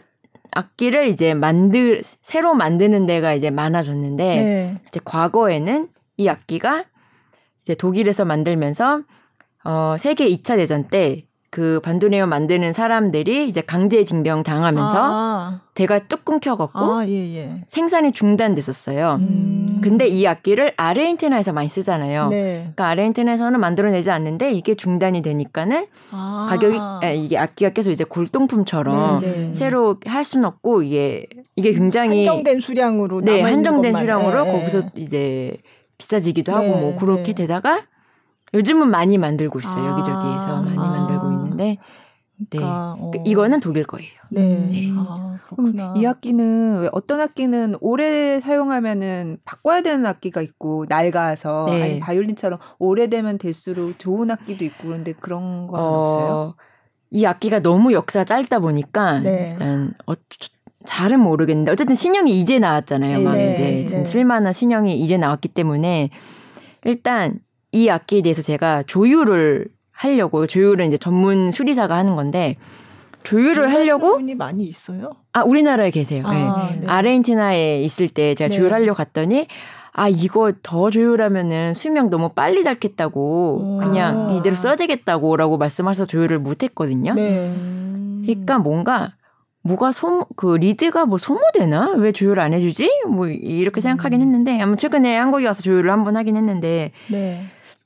악기를 이제 만들 새로 만드는 데가 이제 많아졌는데 네. 이제 과거에는 이 악기가 이제 독일에서 만들면서 어 세계 2차 대전 때 그 반도네온 만드는 사람들이 이제 강제 징병 당하면서 아, 대가 뚝 끊겨갖고 아, 예, 예. 생산이 중단됐었어요. 음. 근데 이 악기를 아르헨티나에서 많이 쓰잖아요. 네. 그러니까 아르헨티나에서는 만들어내지 않는데 이게 중단이 되니까는 아. 가격이 아, 이게 악기가 계속 이제 골동품처럼 네, 네. 새로 할 수는 없고 이게 이게 굉장히 한정된 수량으로 네 한정된. 수량으로 네, 거기서 네. 이제 비싸지기도 하고 네, 뭐 그렇게 네. 되다가 요즘은 많이 만들고 있어요 아, 여기저기에서 많이 아. 만들고 있는데 네 그러니까, 어. 이거는 독일 거예요. 네. 네. 아, 그럼 그렇구나. 이 악기는 왜 어떤 악기는 오래 사용하면은 바꿔야 되는 악기가 있고 낡아서 네. 아니 바이올린처럼 오래되면 될수록 좋은 악기도 있고 그런데 그런 건 없어요? 이 악기가 너무 역사 짧다 보니까 네. 일단 어, 잘은 모르겠는데 어쨌든 신형이 이제 나왔잖아요. 막 네, 이제 지금 네. 쓸만한 신형이 이제 나왔기 때문에 일단 이 악기에 대해서 제가 조율을 하려고 조율은 이제 전문 수리사가 하는 건데 조율을 하려고 분이 많이 있어요. 아 우리나라에 계세요. 네. 아, 네. 아르헨티나에 있을 때 제가 네. 조율하려고 갔더니 아 이거 더 조율하면은 수명 너무 빨리 닳겠다고 아. 그냥 이대로 써야 되겠다고라고 말씀하셔서 조율을 못했거든요. 네. 음. 그러니까 뭔가 뭐가 소 그 리드가 뭐 소모되나 왜 조율 안 해주지 뭐 이렇게 생각하긴 음. 했는데 아마 최근에 한국에 와서 조율을 한번 하긴 했는데 네.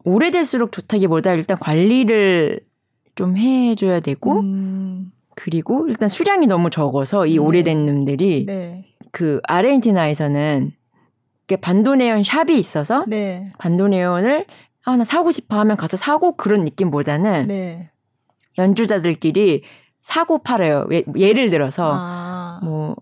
오래될수록 좋다기보다 일단 관리를 좀 해줘야 되고 음, 그리고 일단 수량이 너무 적어서 이 네. 오래된 놈들이 네. 그 아르헨티나에서는 이게 반도네온 샵이 있어서 네. 반도네온을 아, 나 사고 싶어 하면 가서 사고 그런 느낌보다는 네. 연주자들끼리 사고 팔아요. 예, 예를 들어서 아. 뭐 음,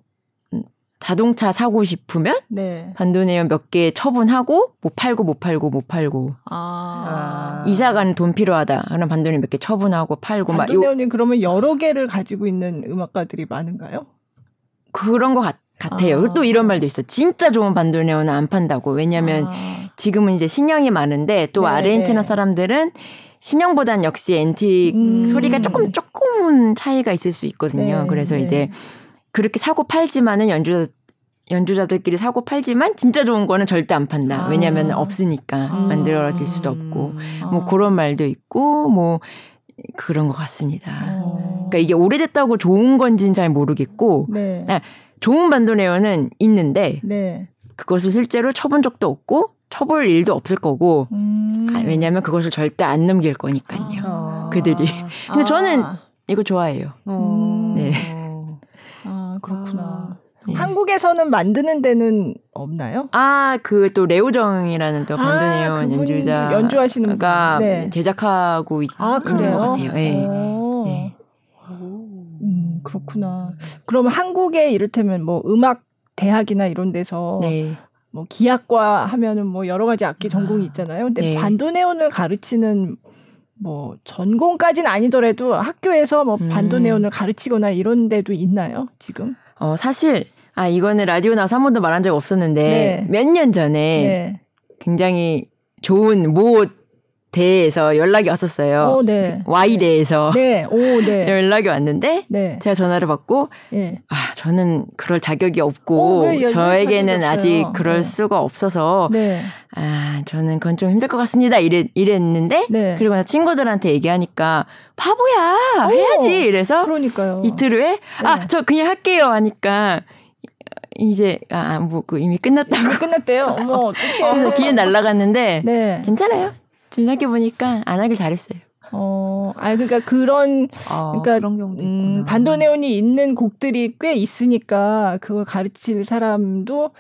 자동차 사고 싶으면 네. 반도네온 몇개 처분하고 못 팔고 못 팔고 못 팔고 아. 이사 가는 돈 필요하다. 그럼 반도네온 몇개 처분하고 팔고 막 요, 반도네온이 그러면 여러 개를 가지고 있는 음악가들이 많은가요? 그런 것 같, 같아요. 아. 그리고 또 이런 말도 있어. 진짜 좋은 반도네온은 안 판다고. 왜냐면 아, 지금은 이제 신형이 많은데 또 네, 아르헨티나 네. 사람들은 신형보단 역시 앤틱 음. 소리가 조금 조금은 차이가 있을 수 있거든요. 네, 그래서 네. 이제 그렇게 사고 팔지만은 연주자 연주자들끼리 사고 팔지만 진짜 좋은 거는 절대 안 판다. 아. 왜냐면 없으니까 아. 만들어질 수도 없고 뭐 아. 그런 말도 있고 뭐 그런 것 같습니다. 어. 그러니까 이게 오래됐다고 좋은 건지는 잘 모르겠고 네. 아, 좋은 반도네온은 있는데 네. 그것을 실제로 쳐본 적도 없고 쳐볼 일도 없을 거고 음. 아, 왜냐하면 그것을 절대 안 넘길 거니까요. 어. 그들이. 근데 저는 아, 이거 좋아해요. 어. 네. 아 그렇구나. 네. 한국에서는 만드는 데는 없나요? 아, 그 또 레오정이라는 또 아, 반도네온 그분 연주자 연주하시는 분. 가 네. 제작하고 있, 아 있는 그래요? 것 같아요. 네. 오. 네. 음 그렇구나. 그럼 한국에 이를테면 뭐 음악 대학이나 이런 데서 네. 뭐 기악과 하면은 뭐 여러 가지 악기 전공이 있잖아요. 근데 네. 반도네온을 가르치는 뭐 전공까지는 아니더라도 학교에서 뭐 음. 반도네온을 가르치거나 이런 데도 있나요? 지금? 어, 사실 아, 이거는 라디오 나와서 한 번도 말한 적 없었는데 네. 몇년 전에 네. 굉장히 좋은 모 대에서 연락이 왔었어요. 오, 네. Y 대에서 네. 오, 네. 연락이 왔는데 네. 제가 전화를 받고 예. 아 저는 그럴 자격이 어, 없고 왜 연락 저에게는 아직? 그럴 네. 수가 없어서 네. 아 저는 그건 좀 힘들 것 같습니다 이래 이랬는데 네. 그리고 나 친구들한테 얘기하니까 바보야 해야지 이래서 그러니까요. 이틀 후에 아 저 그냥 할게요 하니까 이제 아뭐 그 이미 끝났다고 이미 끝났대요. 어머, 그래서 어떡해. 기회 날라갔는데 네. 괜찮아요 생각해 보니까 안 하길 잘했어요. 어, 아 그러니까 그런 어, 그러니까 그런 경우도 음, 있구나. 반도네온이 있는 곡들이 꽤 있으니까 그걸 가르칠 사람도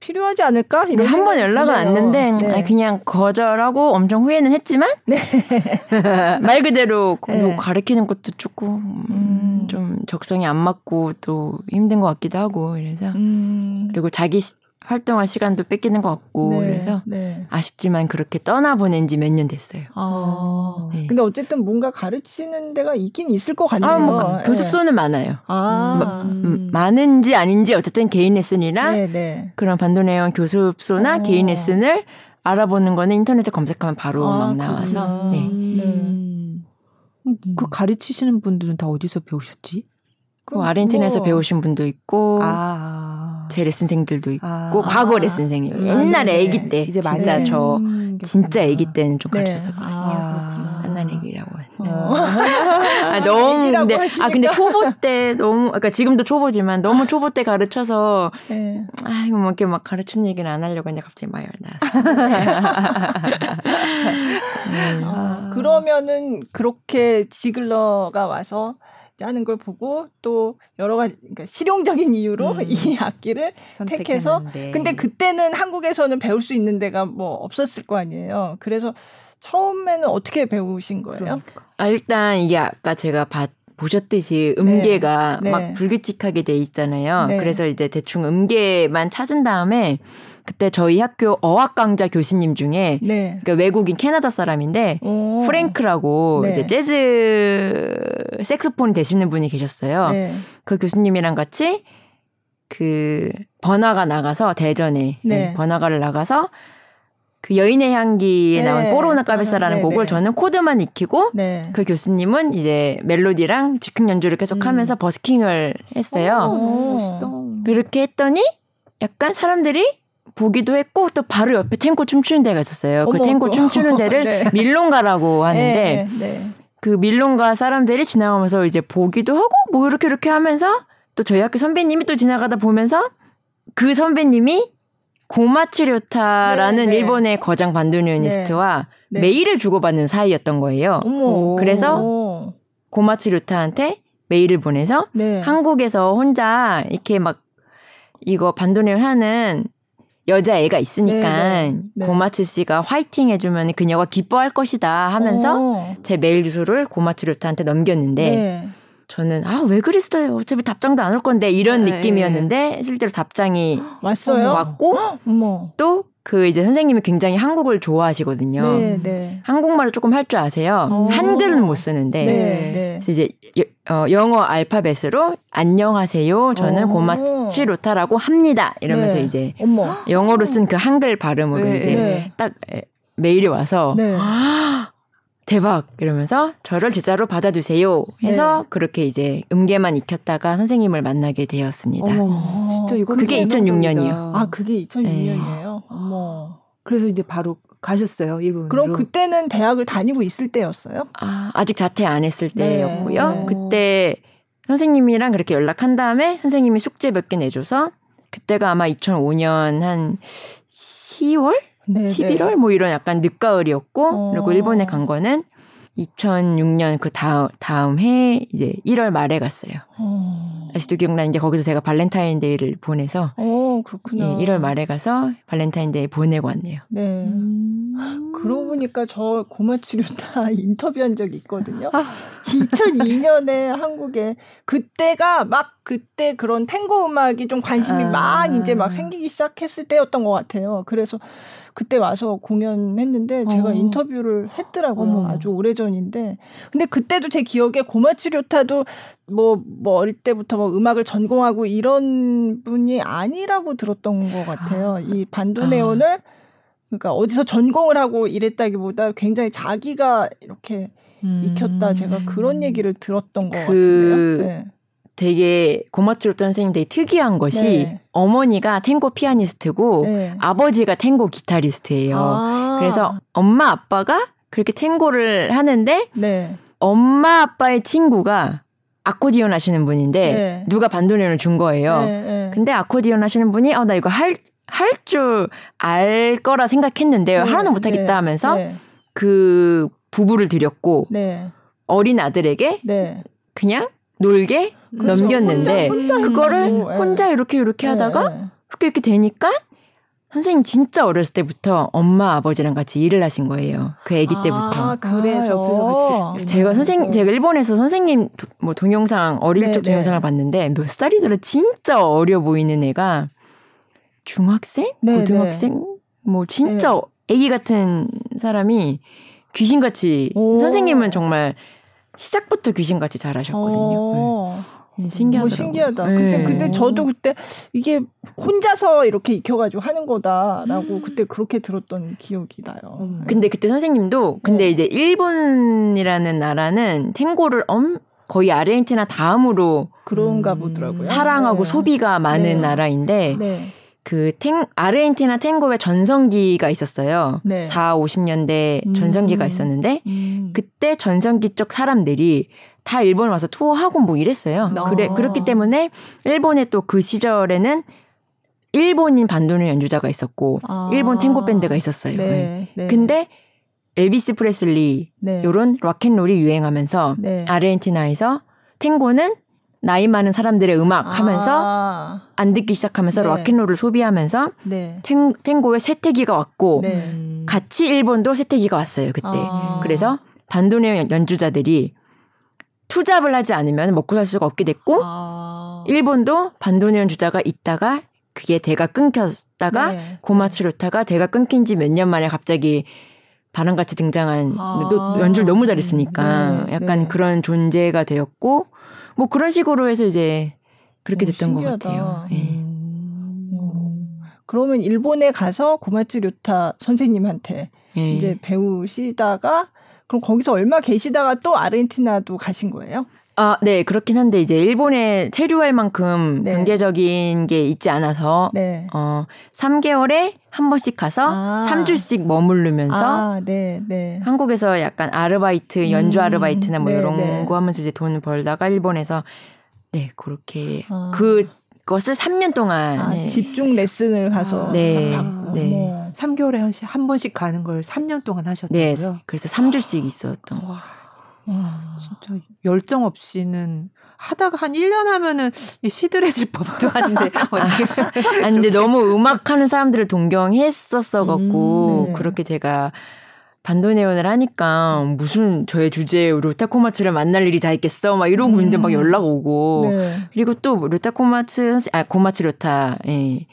필요하지 않을까? 이런 한번 생각이 연락은. 왔는데 네. 아, 그냥 거절하고 엄청 후회는 했지만 말 그대로 네. 뭐 가르치는 것도 조금 음, 음. 좀 적성이 안 맞고 또 힘든 것 같기도 하고 이래서 음, 그리고 자기 시- 활동할 시간도 뺏기는 것 같고 네, 그래서 네. 아쉽지만 그렇게 떠나 보낸 지 몇 년 됐어요. 아, 네. 근데 어쨌든 뭔가 가르치는 데가 있긴 있을 것 같네요. 아, 뭐, 네. 교습소는 많아요. 아, 음, 많은지 아닌지 어쨌든 개인 레슨이나 네, 네. 그런 반도네온 교습소나 어. 개인 레슨을 알아보는 거는 인터넷에 검색하면 바로 아, 막 나와서 그렇구나. 네. 음. 그 가르치시는 분들은 다 어디서 배우셨지? 그 아르헨티나에서 뭐. 배우신 분도 있고 아. 제 레슨생들도 있고 아. 과거 레슨생이 음, 옛날에 네. 아기 때 이제 진짜 저 생겼구나. 진짜 아기 때는 좀 네. 가르쳤었거든요. 아, 한난 애기라고. 어. 아 너무 근데 하시니까. 아 근데 초보 때 너무 그러니까 지금도 초보지만 너무 초보 때 가르쳐서 네. 아 이거 뭐 이렇게 막 가르치는 얘기는 안 하려고 했는데 갑자기 막 나왔어. 음. 아, 그러면은 그렇게 지글러가 와서 하는 걸 보고 또 여러 가지 그러니까 실용적인 이유로 음. 이 악기를 택해서 선택했는데. 근데 그때는 한국에서는 배울 수 있는 데가 뭐 없었을 거 아니에요. 그래서 처음에는 어떻게 배우신 거예요? 그러니까. 아 일단 이게 아까 제가 봤 보셨듯이 음계가 네. 막 불규칙하게 돼 있잖아요. 네. 그래서 이제 대충 음계만 찾은 다음에 그때 저희 학교 어학 강좌 교수님 중에 네. 그러니까 외국인 캐나다 사람인데 오. 프랭크라고 네. 이제 재즈 색소폰 되시는 분이 계셨어요. 네. 그 교수님이랑 같이 그 번화가 나가서 대전에 네. 네, 번화가를 나가서 그 여인의 향기에 네. 나온 뽀로나 까베사라는 네, 곡을 네. 저는 코드만 익히고 네. 그 교수님은 이제 멜로디랑 즉흥 연주를 계속 음. 하면서 버스킹을 했어요. 오. 그렇게 했더니 약간 사람들이 보기도 했고 또 바로 옆에 탱고 춤추는 데가 있었어요. 그 어머, 탱고 또. 춤추는 데를 네. 밀롱가라고 하는데 네. 네. 그 밀롱가 사람들이 지나가면서 이제 보기도 하고 뭐 이렇게 이렇게 하면서 또 저희 학교 선배님이 또 지나가다 보면서 그 선배님이 고마츠료타라는 네, 네. 일본의 거장 반도니오니스트와 네. 메일을 주고받는 사이였던 거예요. 어머. 그래서 오. 고마츠료타한테 메일을 보내서 네. 한국에서 혼자 이렇게 막 이거 반도네온 하는 여자애가 있으니까 네. 고마츠 씨가 화이팅 해주면 그녀가 기뻐할 것이다 하면서 오. 제 메일 주소를 고마츠료타한테 넘겼는데 네. 저는 아 왜 그랬어요 어차피 답장도 안 올 건데 이런 네. 느낌이었는데 실제로 답장이 왔어요? 왔고. 또 그 이제 선생님이 굉장히 한국을 좋아하시거든요. 네, 네. 한국말을 조금 할 줄 아세요. 어. 한글은 못 쓰는데. 네, 네. 그래서 이제 여- 어, 영어 알파벳으로 안녕하세요. 저는 어. 고마치 로타라고 합니다. 이러면서 네. 이제 어머. 영어로 쓴 그 한글 발음으로 네, 이제 네. 딱 에, 메일이 와서 네. 대박 이러면서 저를 제자로 받아주세요 해서 네. 그렇게 이제 음계만 익혔다가 선생님을 만나게 되었습니다. 어머, 진짜 이거 그게 2006 년이에요. 아, 그게 2006년이에요. 네. 어머. 그래서 이제 바로 가셨어요 일본으로. 그럼 그때는 대학을 다니고 있을 때였어요? 아, 아직 자퇴 안 했을 네. 때였고요. 네. 그때 선생님이랑 그렇게 연락한 다음에 선생님이 숙제 몇 개 내줘서 그때가 아마 2005년 한 10월? 네, 11월? 뭐 이런 약간 늦가을이었고 어. 그리고 일본에 간 거는 2006년 그 다음, 다음 해 이제 1월 말에 갔어요. 어. 아직도 기억나는 게 거기서 제가 발렌타인데이를 보내서 어, 예, 그렇구나. 1월 말에 가서 발렌타인데이 보내고 왔네요. 네. 음. 그러고 보니까 저 고마츠 료타 인터뷰한 적이 있거든요. 아. 2002년에 한국에 그때가 막 그때 그런 탱고 음악이 좀 관심이 아. 막 이제 막 생기기 시작했을 때였던 것 같아요. 그래서 그때 와서 공연했는데 제가 어. 인터뷰를 했더라고요. 어머. 아주 오래 전인데. 근데 그때도 제 기억에 고마치료타도 뭐, 뭐 어릴 때부터 뭐 음악을 전공하고 이런 분이 아니라고 들었던 것 같아요. 이 반도네온을 그러니까 어디서 전공을 하고 이랬다기보다 굉장히 자기가 이렇게 음. 익혔다 제가 그런 얘기를 들었던 것 그 같은데요. 네. 되게 고마츠로또 선생님 되게 특이한 것이 네. 어머니가 탱고 피아니스트고 네. 아버지가 탱고 기타리스트예요. 아. 그래서 엄마 아빠가 그렇게 탱고를 하는데 네. 엄마 아빠의 친구가 아코디언 하시는 분인데 네. 누가 반도네온을 준 거예요. 네, 네. 근데 아코디언 하시는 분이 어 나 이거 할 할 줄 알 거라 생각했는데 네, 하나도 못하겠다 네, 하면서 네. 그 부부를 들였고 네. 어린 아들에게 네. 그냥 놀게 그렇죠. 넘겼는데 혼자, 혼자 그거를 예. 혼자 이렇게 이렇게 하다가 네, 네. 이렇게 이렇게 되니까 선생님 진짜 어렸을 때부터 엄마 아버지랑 같이 일을 하신 거예요. 그 아기 때부터. 아, 그래서 옆에서 같이. 제가 선생 제가 일본에서 선생님 도- 뭐 동영상 어릴 네, 적 네. 동영상을 봤는데 몇 살이더라 진짜 어려 보이는 애가 중학생, 네, 고등학생 뭐 진짜 애기 같은 사람이 귀신같이 오. 선생님은 정말 시작부터 귀신같이 잘하셨거든요. 어. 네, 신기하더라고요. 뭐 신기하다. 네. 글쎄, 근데 저도 그때 이게 혼자서 이렇게 익혀가지고 하는 거다라고 그때 그렇게 들었던 기억이 나요. 음. 근데 그때 선생님도 근데 네. 이제 일본이라는 나라는 탱고를 엄 거의 아르헨티나 다음으로 그런가 음. 보더라고요. 사랑하고 네. 소비가 많은 네. 나라인데 네. 그 탱, 아르헨티나 탱고의 전성기가 있었어요. 네. 4, 50년대 음. 전성기가 있었는데 음. 그때 전성기 쪽 사람들이 다 일본 와서 투어하고 뭐 이랬어요. 아. 그래 그렇기 때문에 일본에 또 그 시절에는 일본인 반도네 연주자가 있었고 아. 일본 탱고 밴드가 있었어요. 네. 네. 네. 근데 엘비스 프레슬리 네. 요런 락앤롤이 유행하면서 네. 아르헨티나에서 탱고는 나이 많은 사람들의 음악 하면서 아. 안 듣기 시작하면서 네. 락앤롤을 소비하면서 네. 탱, 탱고의 쇠퇴기가 왔고 네. 음. 같이 일본도 쇠퇴기가 왔어요 그때. 아. 그래서 반도네 연- 연주자들이 투잡을 하지 않으면 먹고 살 수가 없게 됐고 아. 일본도 반도네 연주자가 있다가 그게 대가 끊겼다가 네. 고마츠로타가 대가 끊긴 지 몇 년 만에 갑자기 바람같이 등장한 아. 또 연주를 너무 잘했으니까 네, 약간 네. 그런 존재가 되었고 뭐 그런 식으로 해서 이제 그렇게 오, 됐던 것 신기하다. 같아요. 예. 음. 그러면 일본에 가서 고마츠 료타 선생님한테 예. 이제 배우시다가 그럼 거기서 얼마 계시다가 또 아르헨티나도 가신 거예요? 아, 네, 그렇긴 한데 이제 일본에 체류할 만큼 네. 단계적인 게 있지 않아서 네. 어 3개월에 한 번씩 가서 아. 3주씩 머무르면서 아, 네, 네. 한국에서 약간 아르바이트, 연주 음, 아르바이트나 뭐 네, 이런 네. 거 하면서 이제 돈을 벌다가 일본에서 네, 그렇게 아. 그 것을 3년 동안 아, 네. 집중 레슨을 가서 아, 네, 딱 받고. 네. 어머. 3개월에 한, 시- 한 번씩 가는 걸 3년 동안 하셨다고요? 네, 그래서 3주씩 있었던. 와, 와. 진짜 열정 없이는 하다가 한 1년 하면은 시들해질 법도 한데 어떻게 아니 근데 너무 음악 하는 사람들을 동경했었어 갖고 음, 네. 그렇게 제가 반도네온을 하니까 무슨 저의 주제에 루타코마츠를 만날 일이 다 있겠어 막 이러고 있는데 막 음. 연락 오고 네. 그리고 또 루타코마츠 아 고마츠 루타 예.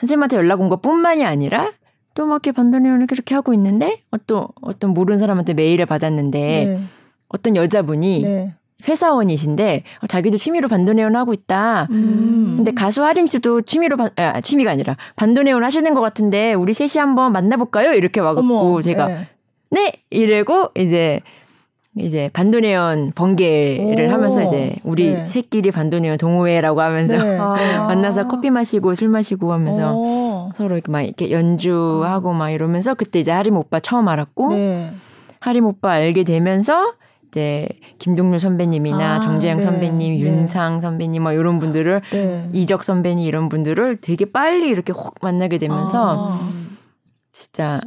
선생님한테 연락 온 것뿐만이 아니라 또 막 이렇게 반도네온을 그렇게 하고 있는데 어떤 어떤 모르는 사람한테 메일을 받았는데 네. 어떤 여자분이 네. 회사원이신데 어, 자기도 취미로 반도네온 하고 있다. 음. 근데 가수 하림 씨도 취미로 반, 아, 취미가 아니라 반도네온 하시는 것 같은데 우리 셋이 한번 만나볼까요? 이렇게 와갖고 어머, 제가 네. 네 이래고 이제 이제 반도네온 번개를 오. 하면서 이제 우리 네. 셋끼리 반도네온 동호회라고 하면서 네. 아. 만나서 커피 마시고 술 마시고 하면서 어. 서로 이렇게 막 이렇게 연주하고 막 이러면서 그때 이제 하림 오빠 처음 알았고 네. 하림 오빠 알게 되면서 이제 김동률 선배님이나 아, 정재영 네, 선배님, 네. 윤상 선배님 막 이런 분들을 네. 이적 선배님 이런 분들을 되게 빨리 이렇게 확 만나게 되면서 아. 진짜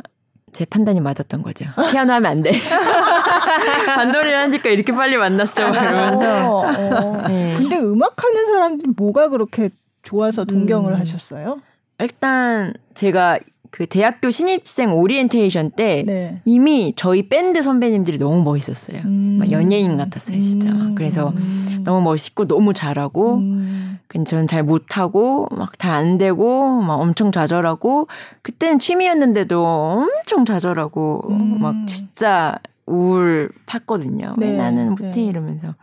제 판단이 맞았던 거죠. 피아노 하면 안 돼. 반도리를 하니까 이렇게 빨리 만났어. 막 이러면서. 어, 어. 네. 근데 음악하는 사람들이 뭐가 그렇게 좋아서 동경을 음. 하셨어요? 일단 제가 그 대학교 신입생 오리엔테이션 때 네. 이미 저희 밴드 선배님들이 너무 멋있었어요. 음. 막 연예인 같았어요, 진짜. 막 그래서 음. 너무 멋있고 너무 잘하고 음. 근데 저는 잘 못하고 막 잘 안 되고 막 엄청 좌절하고 그때는 취미였는데도 엄청 좌절하고 음. 막 진짜 우울 팠거든요. 왜 네, 나는 못해 네. 이러면서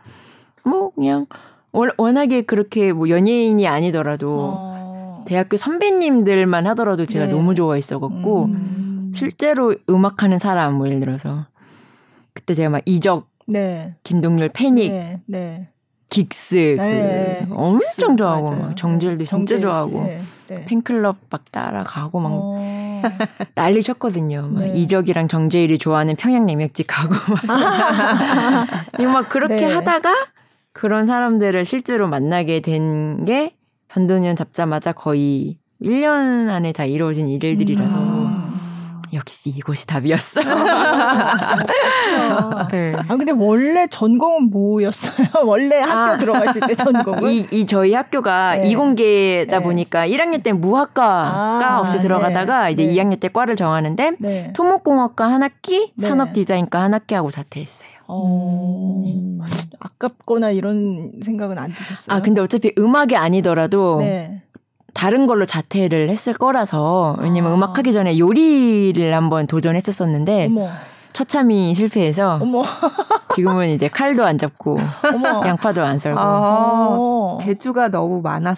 뭐 그냥 월- 워낙에 그렇게 뭐 연예인이 아니더라도 어. 대학교 선배님들만 하더라도 제가 네. 너무 좋아했어갖고 음. 실제로 음악하는 사람 뭐 예를 들어서 그때 제가 막 이적, 네. 김동률, 패닉, 네. 네. 긱스 네. 그 엄청 좋아하고 맞아요. 막 정재열도 진짜. 좋아하고 네. 네. 팬클럽 막 따라가고 막 어. 난리 쳤거든요. 막 네. 이적이랑 정재일이 좋아하는 평양냉면집 가고 막, 이거 막 그렇게 네. 하다가 그런 사람들을 실제로 만나게 된 게 반도년 잡자마자 거의 1년 안에 다 이루어진 일들이라서 음. 역시 이곳이 답이었어. 아. 네. 아 근데 원래 전공은 뭐였어요? 원래 학교 아. 들어가실 때 전공은 이, 이 저희 학교가 네. 이공계다 네. 보니까 1학년 때 무학과가 아, 없이 들어가다가 네. 이제 네. 2학년 때 과를 정하는데 네. 토목공학과 한 학기, 네. 산업디자인과 한 학기 하고 자퇴했어요. 어. 아깝거나 이런 생각은 안 드셨어요? 아 근데 어차피 음악이 아니더라도 네. 다른 걸로 자퇴를 했을 거라서 왜냐면 아. 음악 하기 전에 요리를 한번 도전했었었는데 어머, 처참히 실패해서 어머, 지금은 이제 칼도 안 잡고 어머. 양파도 안 썰고 아, 어. 재주가 너무 많았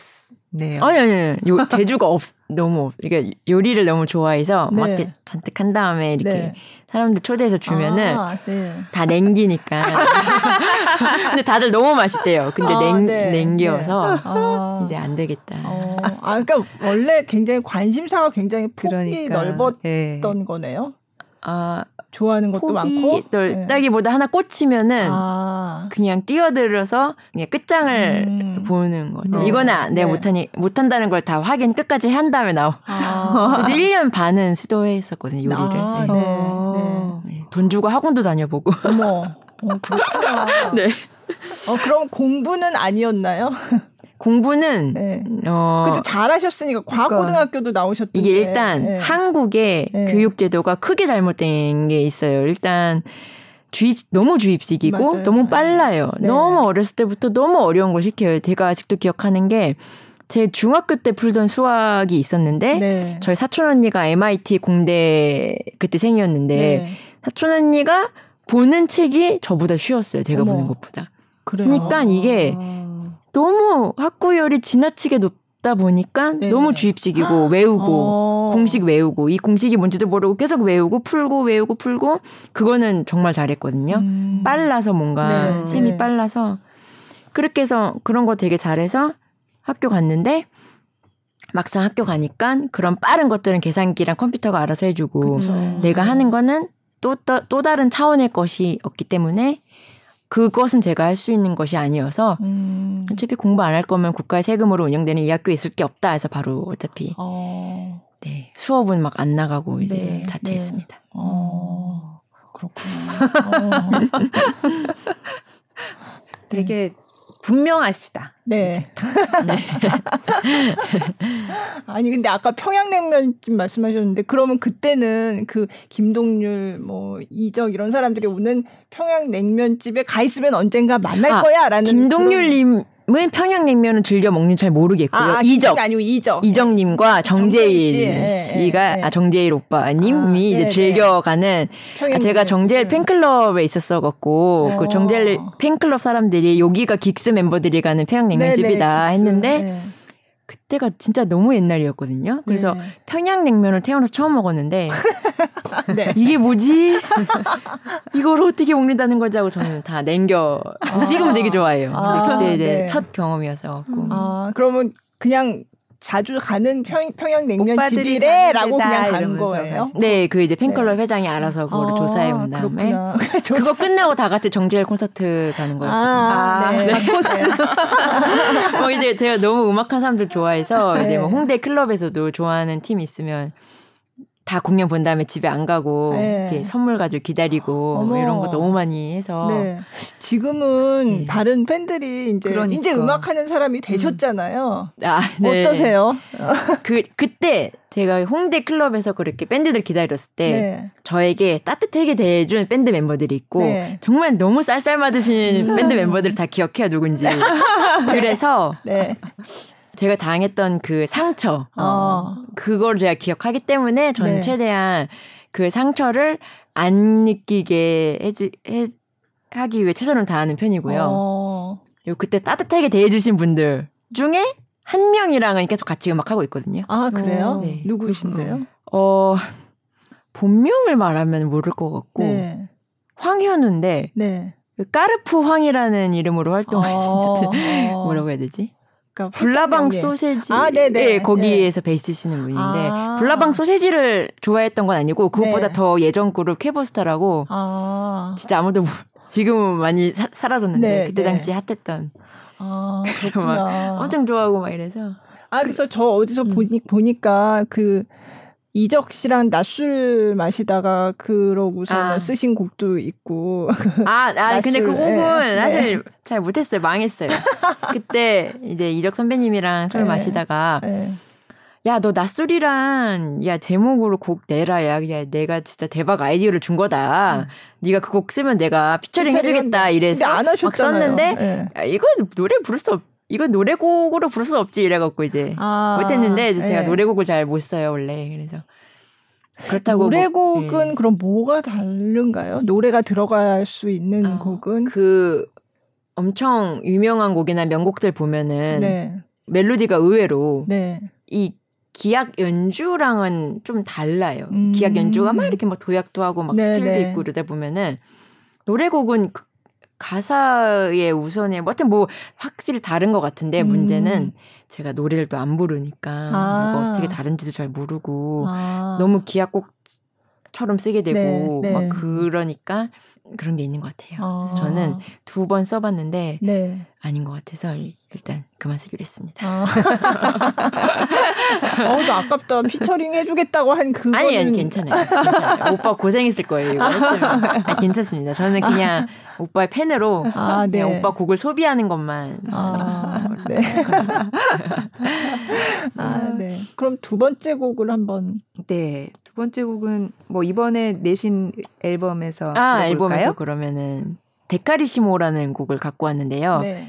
네요. 아니 아니 아니. 요 재주가 없 너무 없. 그러니까 요리를 너무 좋아해서 막 네. 이렇게 잔뜩 한 다음에 이렇게 네. 사람들 초대해서 주면은 아, 네. 다 냉기니까. 근데 다들 너무 맛있대요. 근데 아, 냉 네. 냉겨서 아. 이제 안 되겠다. 어. 아, 그러니까 원래 굉장히 관심사가 굉장히 폭이 그러니까 넓었던 예. 거네요. 아 좋아하는 것도 많고. 네. 넓다기보다 하나 꽂히면은 아. 그냥 뛰어들어서 그냥 끝장을 음. 보는 거죠. 네. 이거는 내가 네. 못하니 못한다는 걸 다 확인 끝까지 한 다음에 나오. 아. 그래도 1년 반은 시도했었거든요 요리를. 아, 네. 네. 어. 네. 돈 주고 학원도 다녀보고. 어머. 어, 그렇구나. 네. 어, 그럼 공부는 아니었나요? 공부는 네. 어 그래도 잘하셨으니까 과고등학교도 나오셨던데. 이게 일단 네. 한국의 네. 교육 제도가 크게 잘못된 게 있어요. 일단 주입 너무 주입식이고 맞아요. 너무 빨라요. 네. 너무 어렸을 때부터 너무 어려운 걸 시켜요. 제가 아직도 기억하는 게 제 중학교 때 풀던 수학이 있었는데 네. 저희 사촌 언니가 MIT 공대 그때 생이었는데 네. 사촌 언니가 보는 책이 저보다 쉬웠어요. 제가 어머. 보는 것보다. 그래요. 그러니까 이게 아. 너무 학구열이 지나치게 높다 보니까 네. 너무 주입식이고 외우고 어. 공식 외우고 이 공식이 뭔지도 모르고 계속 외우고 풀고 외우고 풀고 그거는 정말 잘했거든요. 음. 빨라서 뭔가 네, 셈이 네. 빨라서 그렇게 해서 그런 거 되게 잘해서 학교 갔는데 막상 학교 가니까 그런 빠른 것들은 계산기랑 컴퓨터가 알아서 해주고 그쵸. 내가 하는 거는 또, 또, 또 다른 차원의 것이었기 때문에 그것은 제가 할 수 있는 것이 아니어서 음. 어차피 공부 안 할 거면 국가의 세금으로 운영되는 이 학교에 있을 게 없다 해서 바로 어차피 어. 네, 수업은 막 안 나가고 이제 네, 자퇴했습니다. 어. 그렇구나. 어. 되게 분명하시다. 네. 아니 근데 아까 평양냉면집 말씀하셨는데 그러면 그때는 그 김동률 뭐 이적 이런 사람들이 오는 평양냉면집에 가 있으면 언젠가 만날 아, 거야라는 김동률님 평양냉면은 즐겨 먹는 잘 모르겠고요. 아, 아, 이적 아니고 이적. 이정님과 정재일 정재일 씨. 예, 예, 씨가 예. 아 정재일 오빠님이 아, 이제 네, 즐겨가는 아, 제가 정재일 팬클럽에 있었어갖고 어. 그 정재일 팬클럽 사람들이 여기가 긱스 멤버들이 가는 평양냉면집이다 했는데 그때가 진짜 너무 옛날이었거든요. 그래서 평양냉면을 태어나서 처음 먹었는데 네. 이게 뭐지? 이걸 어떻게 먹는다는 거지 하고 저는 다 냉겨 지금은 되게 좋아해요. 아, 근데 그때 이제 네. 첫 경험이어서 갖고 아, 그러면 그냥 자주 가는 평, 평양냉면 집이래라고 그냥 간 거예요. 네, 그 이제 팬클럽 회장이 알아서 그거를 아, 조사해 온 다음에. 그거 끝나고 다 같이 정재일 콘서트 가는 거예요. 아, 네. 코스. 뭐 이제 제가 너무 음악한 사람들 좋아해서 네. 이제 뭐 홍대 클럽에서도 좋아하는 팀 있으면 다 공연 본 다음에 집에 안 가고 네. 이렇게 선물 가지고 기다리고 어머. 이런 거 너무 많이 해서 네. 지금은 네. 다른 팬들이 이제 그러니까. 이제 음악하는 사람이 되셨잖아요. 아, 네. 어떠세요? 그 그때 제가 홍대 클럽에서 그렇게 밴드들 기다렸을 때 네. 저에게 따뜻하게 대해준 밴드 멤버들이 있고 네. 정말 너무 쌀쌀 맞으신 밴드 멤버들 다 기억해요 누군지. 그래서 네. 제가 당했던 그 상처 어. 그걸 제가 기억하기 때문에 저는 네. 최대한 그 상처를 안 느끼게 해주, 해, 하기 위해 최선을 다하는 편이고요. 어. 그리고 그때 따뜻하게 대해주신 분들 중에 한 명이랑은 계속 같이 음악하고 있거든요. 아, 그래요? 네. 누구신데요? 어, 본명을 말하면 모를 것 같고, 네. 황현우인데, 네. 그 까르푸 황이라는 이름으로 활동하신 어, 어. 뭐라고 해야 되지? 그러니까 불나방. 소세지. 아, 네네. 예, 거기에서 베이스 치시는 분인데, 아. 불나방 소세지를 좋아했던 건 아니고, 그것보다 네. 더 예전 그룹 케보스타라고, 아. 진짜 아무도, 모- 지금은 많이 사, 사라졌는데, 네, 그때 네. 당시에 핫했던. 아, 막. 엄청 좋아하고 막 이래서. 아, 그래서 저 어디서 음. 보니, 보니까 그 이적 씨랑 낮술 마시다가 그러고서 아. 쓰신 곡도 있고. 아, 아 근데 그 낮술, 곡은 네. 사실 잘 못했어요. 망했어요. 그때 이제 이적 선배님이랑 술 네. 마시다가 네. 야, 너 낯술이란 야 제목으로 곡 내라. 야, 야 내가 진짜 대박 아이디어를 준 거다. 네가 그 곡 쓰면 내가 featuring featuring 해주겠다. 이래서 안막 하셨잖아요. 썼는데 네. 야, 이건 노래 부를 수 없. 이건 노래곡으로 부를 수 없지 이래갖고 이제 아, 못했는데 이제 제가 네. 노래곡을 잘 못 써요 원래 그래서 그렇다고 노래곡은 뭐, 예. 그럼 뭐가 다른가요? 노래가 들어갈 수 있는 어, 곡은 그 엄청 유명한 곡이나 명곡들 보면은 네. 멜로디가 의외로 네. 이 기악 연주랑은 좀 달라요. 음. 기악 연주가 막 이렇게 막 도약도 하고 막 네, skill도 네. 있고 그러다 보면은 노래곡은 그 가사의 우선에 뭐 하여튼 뭐 확실히 다른 것 같은데 음. 문제는 제가 노래를 또 안 부르니까 아. 뭐가 어떻게 다른지도 잘 모르고 아. 너무 기악곡처럼 쓰게 되고 네, 네. 막 그러니까 그런 게 있는 것 같아요. 아. 그래서 저는 두 번 써봤는데 네. 아닌 것 같아서 일단 그만 쓰기로 했습니다. 아. 어우, 나 아깝다. 피처링 해주겠다고 한 그거는 아니 아니 괜찮아요. 괜찮아요. 오빠 고생했을 거예요. 이거 했으면. 아니, 괜찮습니다. 저는 그냥 오빠의 팬으로 아, 네. 그냥 오빠 곡을 소비하는 것만. 아, 네. 아, 네. 그럼 두 번째 곡을 한번 네. 두 번째 곡은 뭐 이번에 내신 앨범에서 아 들어볼까요? 앨범에서 그러면은 데카리시모라는 곡을 갖고 왔는데요. 네.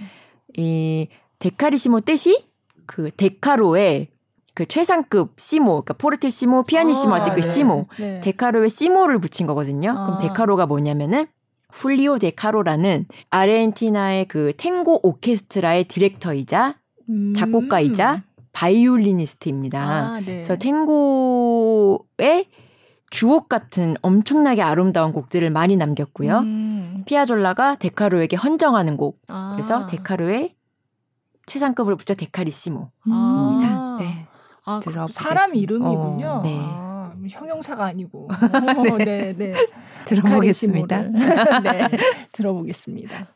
이 데카리시모 뜻이 그 데카로의 그 최상급 시모, 그러니까 포르테시모, 피아니시모 할 때그 네. 시모, 네. 데카로의 시모를 붙인 거거든요. 아. 그럼 데카로가 뭐냐면은 훌리오 데카로라는 아르헨티나의 그 탱고 오케스트라의 디렉터이자 음. 작곡가이자 바이올리니스트입니다. 아, 네. 그래서 탱고의 주옥 같은 엄청나게 아름다운 곡들을 많이 남겼고요. 음. 피아졸라가 데카로에게 헌정하는 곡. 아. 그래서 데카로의 최상급을 붙여 데카리시모. 아. 네. 아, 들어보겠습니다. 사람 이름이군요. 어, 네. 아, 형용사가 아니고. 어, 네, 네. 들어보겠습니다. 카리시모를. 네, 들어보겠습니다.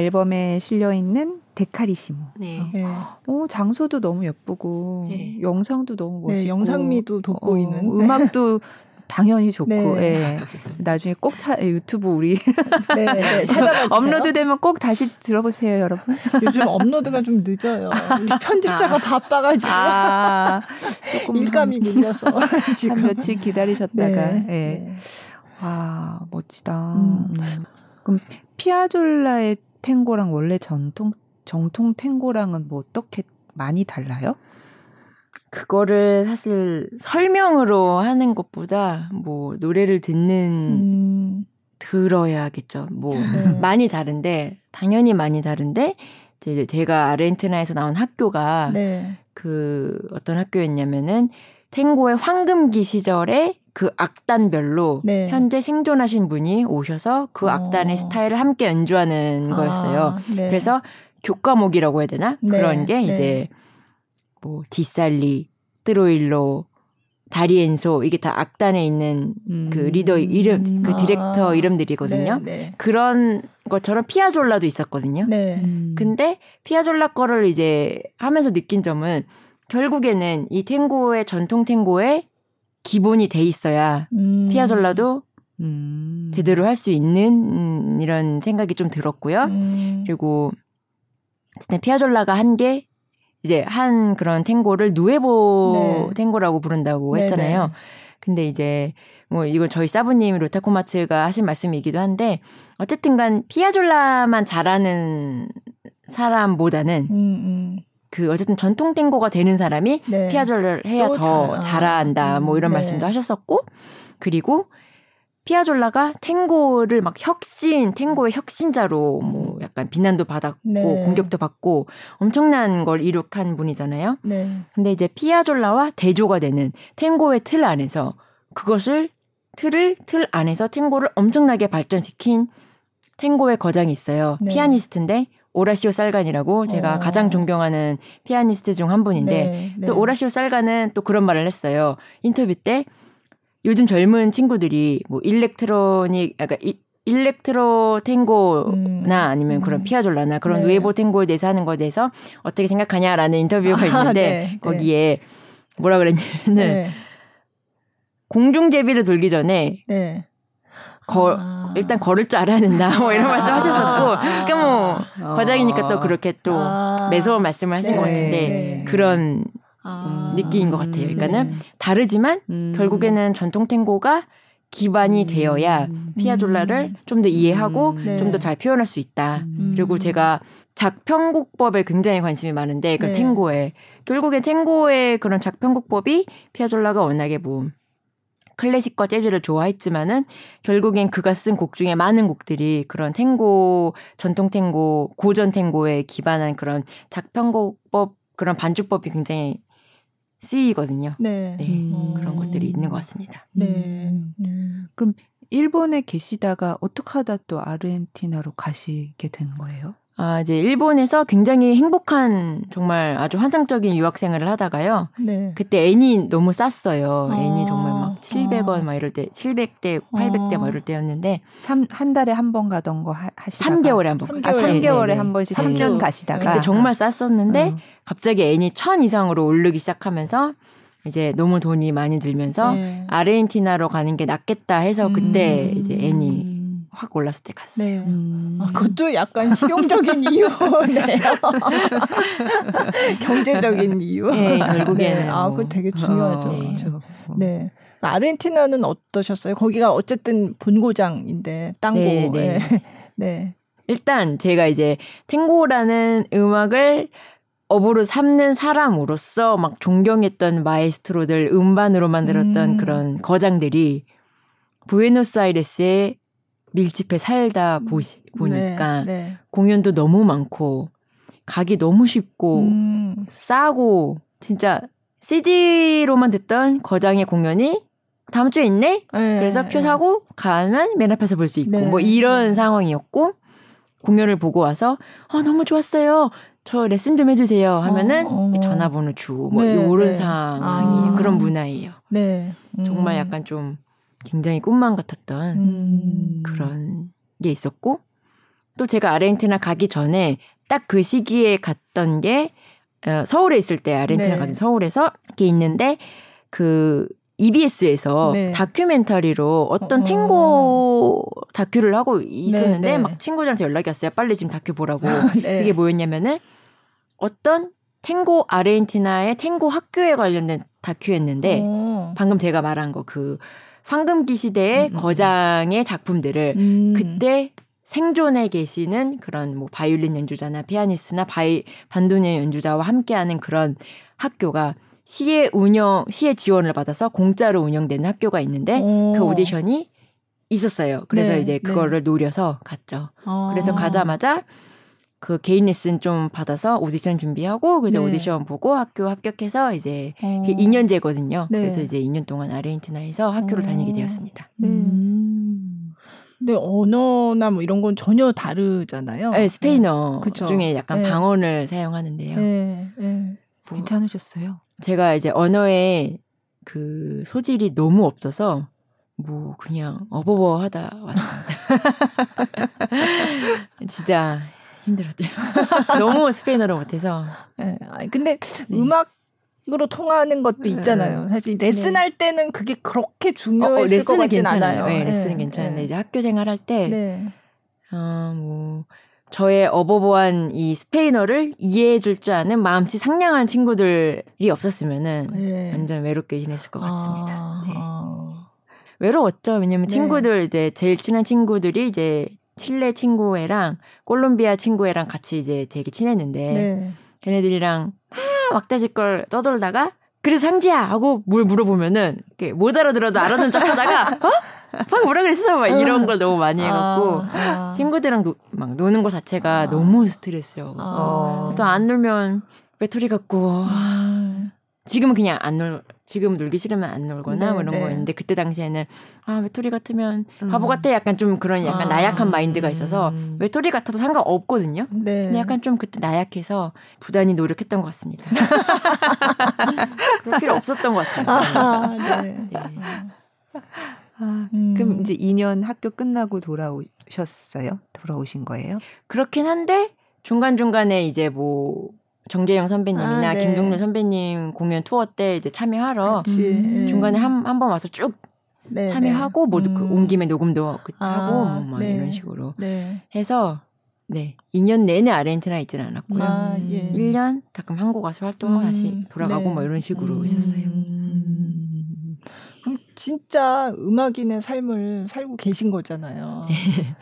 앨범에 실려 있는 데카리시모. 네. 네. 오, 장소도 너무 예쁘고 네. 영상도 너무 멋있고 네, 영상미도 돋보이는. 어, 음악도 당연히 좋고 네. 예. 나중에 꼭 차, 유튜브 우리 네, 네. 찾아봐 주세요. 업로드되면 꼭 다시 들어보세요, 여러분. 요즘 업로드가 좀 늦어요. 우리 편집자가 바빠가지고 아, 조금 일감이 밀려서 한, 지금. 한 며칠 기다리셨다가 네. 예. 네. 와, 멋지다. 음. 음. 그럼 피아졸라의 탱고랑 원래 전통 정통 탱고랑은 뭐 어떻게 많이 달라요? 그거를 사실 설명으로 하는 것보다 뭐 노래를 듣는 음, 들어야겠죠. 뭐 네. 많이 다른데 당연히 많이 다른데 이제 제가 아르헨티나에서 나온 학교가 네. 그 어떤 학교였냐면은 탱고의 황금기 시절에 그 악단별로 네. 현재 생존하신 분이 오셔서 그 어. 악단의 스타일을 함께 연주하는 거였어요. 아, 네. 그래서 교과목이라고 해야 되나? 네, 그런 게 네. 이제 뭐 디살리, 트로일로, 다리엔소 이게 다 악단에 있는 그 리더 이름, 그 아. 디렉터 이름들이거든요. 네. 그런 것처럼 피아졸라도 있었거든요. 네. 네. 음. 근데 피아졸라 거를 이제 하면서 느낀 점은 결국에는 이 탱고의 전통 탱고의 기본이 돼 있어야 음. 피아졸라도 음. 제대로 할 수 있는 음, 이런 생각이 좀 들었고요. 음. 그리고 어쨌든 피아졸라가 한 게 이제 한 그런 탱고를 누에보 네. 탱고라고 부른다고 네네. 했잖아요. 근데 이제 뭐 이건 저희 사부님 로타코마츠가 하신 말씀이기도 한데 어쨌든간 피아졸라만 잘하는 사람보다는 음, 음. 그 어쨌든 전통 탱고가 되는 사람이 네. 피아졸라를 해야 또더 잘- 아, 뭐 이런 네. 말씀도 하셨었고 그리고 피아졸라가 탱고를 막 혁신 탱고의 혁신자로 뭐 약간 비난도 받았고 네. 공격도 받고 엄청난 걸 이룩한 분이잖아요. 네. 근데 이제 피아졸라와 대조가 되는 탱고의 틀 안에서 그것을 틀을 틀 안에서 탱고를 엄청나게 발전시킨 탱고의 거장이 있어요. 네. 피아니스트인데 오라시오 살간이라고 제가 어. 가장 존경하는 피아니스트 중 한 분인데 네. 네. 또 오라시오 살간은 또 그런 말을 했어요. 인터뷰 때 요즘 젊은 친구들이 뭐 일렉트로닉 약간 이- 일렉트로 탱고나 음. 아니면 그런 음. 피아졸라나 그런 네. 누에보 탱고에 대해서 하는 거에 대해서 어떻게 생각하냐라는 인터뷰가 아, 있는데 네, 네. 거기에 뭐라 그랬냐면은 네. 공중제비를 돌기 전에 네. 거, 아. 일단 걸을 줄 알아야 된다 뭐 이런 말씀 하셨었고 아. 그러니까 뭐 과장이니까 또 그렇게 또 아. 매서운 말씀을 하신 네. 것 같은데 네. 그런 아. 느낌인 것 같아요. 그러니까는 다르지만 음. 결국에는 전통 탱고가 기반이 되어야 음. 피아졸라를 좀 더 이해하고 음. 네. 좀더 잘 표현할 수 있다. 음. 그리고 제가 작편곡법에 굉장히 관심이 많은데 그 네. 탱고에 결국엔 탱고의 그런 작편곡법이 피아졸라가 워낙에 뭐 클래식과 재즈를 좋아했지만은 결국엔 그가 쓴 곡 중에 많은 곡들이 그런 탱고 전통 탱고 고전 탱고에 기반한 그런 작편곡법 그런 반주법이 굉장히 쓰이거든요. 네. 네 음. 그런 것들이 있는 것 같습니다. 네. 음. 음. 일본에 계시다가 어떻게 하다 또 아르헨티나로 가시게 된 거예요? 아 이제 일본에서 굉장히 행복한 정말 아주 환상적인 유학 생활을 하다가요. 네. 그때 애니 너무 쌌어요. 아. 애니 정말 막 700원 막 이럴 때, 700대, 800대 막 이럴 때였는데 삼, 한 달에 한 번 가던 거 하, 하시다가 3개월에 한 번. 삼 아, 개월에. 3개월에 네, 네, 한 네. 번씩 삼 3년 주. 가시다가 근데 정말 쌌었는데 어. 갑자기 애니 1000 이상으로 오르기 시작하면서 이제 너무 돈이 많이 들면서 네. 아르헨티나로 가는 게 낫겠다 해서 그때 음. 이제 애니 확 올랐을 때 갔어요. 네. 음. 아, 그것도 약간 실용적인 이유네요. 경제적인 이유. 네, 결국에는 네. 아, 뭐. 그거 되게 중요하죠. 어, 네. 그렇죠. 네. 아르헨티나는 어떠셨어요? 거기가 어쨌든 본고장인데 땅고. 네, 네. 네. 네. 일단 제가 이제 탱고라는 음악을 업으로 삼는 사람으로서 막 존경했던 마에스트로들 음반으로 만들었던 음. 그런 거장들이 부에노스아이레스에 밀집해 살다 보시, 보니까 네. 네. 공연도 너무 많고 가기 너무 쉽고 음. 싸고 진짜 CD로만 듣던 거장의 공연이 다음 주에 있네? 네. 그래서 표 사고 가면 맨 앞에서 볼 수 있고 네. 뭐 이런 네. 상황이었고 공연을 보고 와서 아 너무 좋았어요. 저 레슨 좀 해주세요 하면은 어, 어. 전화번호 주고 뭐 네, 요런 네. 상황이에요. 아. 그런 문화예요. 네. 음. 정말 약간 좀 굉장히 꿈만 같았던 음. 그런 게 있었고 또 제가 아르헨티나 가기 전에 딱 그 시기에 갔던 게 어, 서울에 있을 때 아르헨티나 네. 가기 서울에서 이게 있는데 그 EBS에서 네. 다큐멘터리로 어떤 어. 탱고 다큐를 하고 있었는데 네, 네. 막 친구들한테 연락이 왔어요. 빨리 지금 다큐 보라고. 네. 이게 뭐였냐면은 어떤 탱고 아르헨티나의 탱고 학교에 관련된 다큐였는데 어. 방금 제가 말한 거그 황금기 시대의 음, 음, 음. 거장의 작품들을 음. 그때 생존해 계시는 그런 뭐 바이올린 연주자나 피아니스트나 바이 반도네 연주자와 함께하는 그런 학교가 시의 운영 시의 지원을 받아서 공짜로 운영되는 학교가 있는데 어. 그 오디션이 있었어요. 그래서 네, 이제 네. 그거를 노려서 갔죠. 어. 그래서 가자마자 그 개인 레슨 좀 받아서 오디션 준비하고 그래서 네. 오디션 보고 학교 합격해서 이제 어. 그게 2년제거든요. 네. 그래서 이제 2년 동안 아르헨티나에서 학교를 어. 다니게 되었습니다. 네. 음. 근데 언어나 뭐 이런 건 전혀 다르잖아요. 네, 스페인어 그쵸. 중에 약간 네. 방언을 사용하는데요. 네. 네. 뭐 괜찮으셨어요? 제가 이제 언어에 그 소질이 너무 없어서 뭐 그냥 어버버 하다 왔습니다. 진짜 힘들었대요. 너무 스페인어를 못해서. 네. 근데 네. 음악 으로 통하는 것도 있잖아요. 사실 레슨할 때는 그게 그렇게 어, 어, 중요했을 것 같진 괜찮아요. 않아요. 네, 레슨은 괜찮은데 이제 학교 생활할 때 네. 어, 뭐 저의 어버버한 이 스페인어를 이해해 줄 줄 아는 마음씨 상냥한 친구들이 없었으면은 네. 완전 외롭게 지냈을 것 같습니다. 아, 네. 아. 외로웠죠. 왜냐면 네. 친구들 이제 제일 친한 친구들이 이제 칠레 친구애랑 콜롬비아 친구애랑 같이 이제 되게 친했는데 네. 걔네들이랑 막 왁자질 걸 떠돌다가 그래서 상지야 하고 뭘 물어보면은 못 알아들어도 알아듣는 척하다가 어? 방금 뭐라 그랬어? 막 이런 걸 너무 많이 해갖고 아, 아. 친구들이랑 노, 막 노는 것 자체가 아. 너무 스트레스요. 아. 또안 놀면 외톨이 같고 아. 지금은 그냥 안 놀, 지금 놀기 싫으면 안 놀거나 네, 뭐 이런 네. 거였는데 그때 당시에는 아 외톨이 같으면 음. 바보 같아 약간 좀 그런 약간 아. 나약한 마인드가 있어서 음. 외톨이 같아도 상관없거든요. 네. 근데 약간 좀 그때 나약해서 부단히 노력했던 것 같습니다. 그럴 필요 없었던 것 같아요. 아, 네. 네. 아, 음. 그럼 이제 2년 학교 끝나고 돌아오셨어요? 돌아오신 거예요? 그렇긴 한데 중간 중간에 이제 뭐 정재영 선배님이나 아, 네. 김동률 선배님 공연 투어 때 이제 참여하러 같이, 음. 예. 중간에 한 한 번 와서 쭉 네, 참여하고 뭐 네. 그 음. 온 김에 녹음도 그- 아, 하고 뭐, 뭐 네. 이런 식으로 네. 해서 네 2년 내내 아르헨티나에 있지는 않았고요. 아, 음. 예. 1년 잠깐 한국 가서 활동하고 음, 다시 돌아가고 네. 뭐 이런 식으로 음. 있었어요. 음. 그럼 진짜 음악인의 삶을 살고 계신 거잖아요. 네.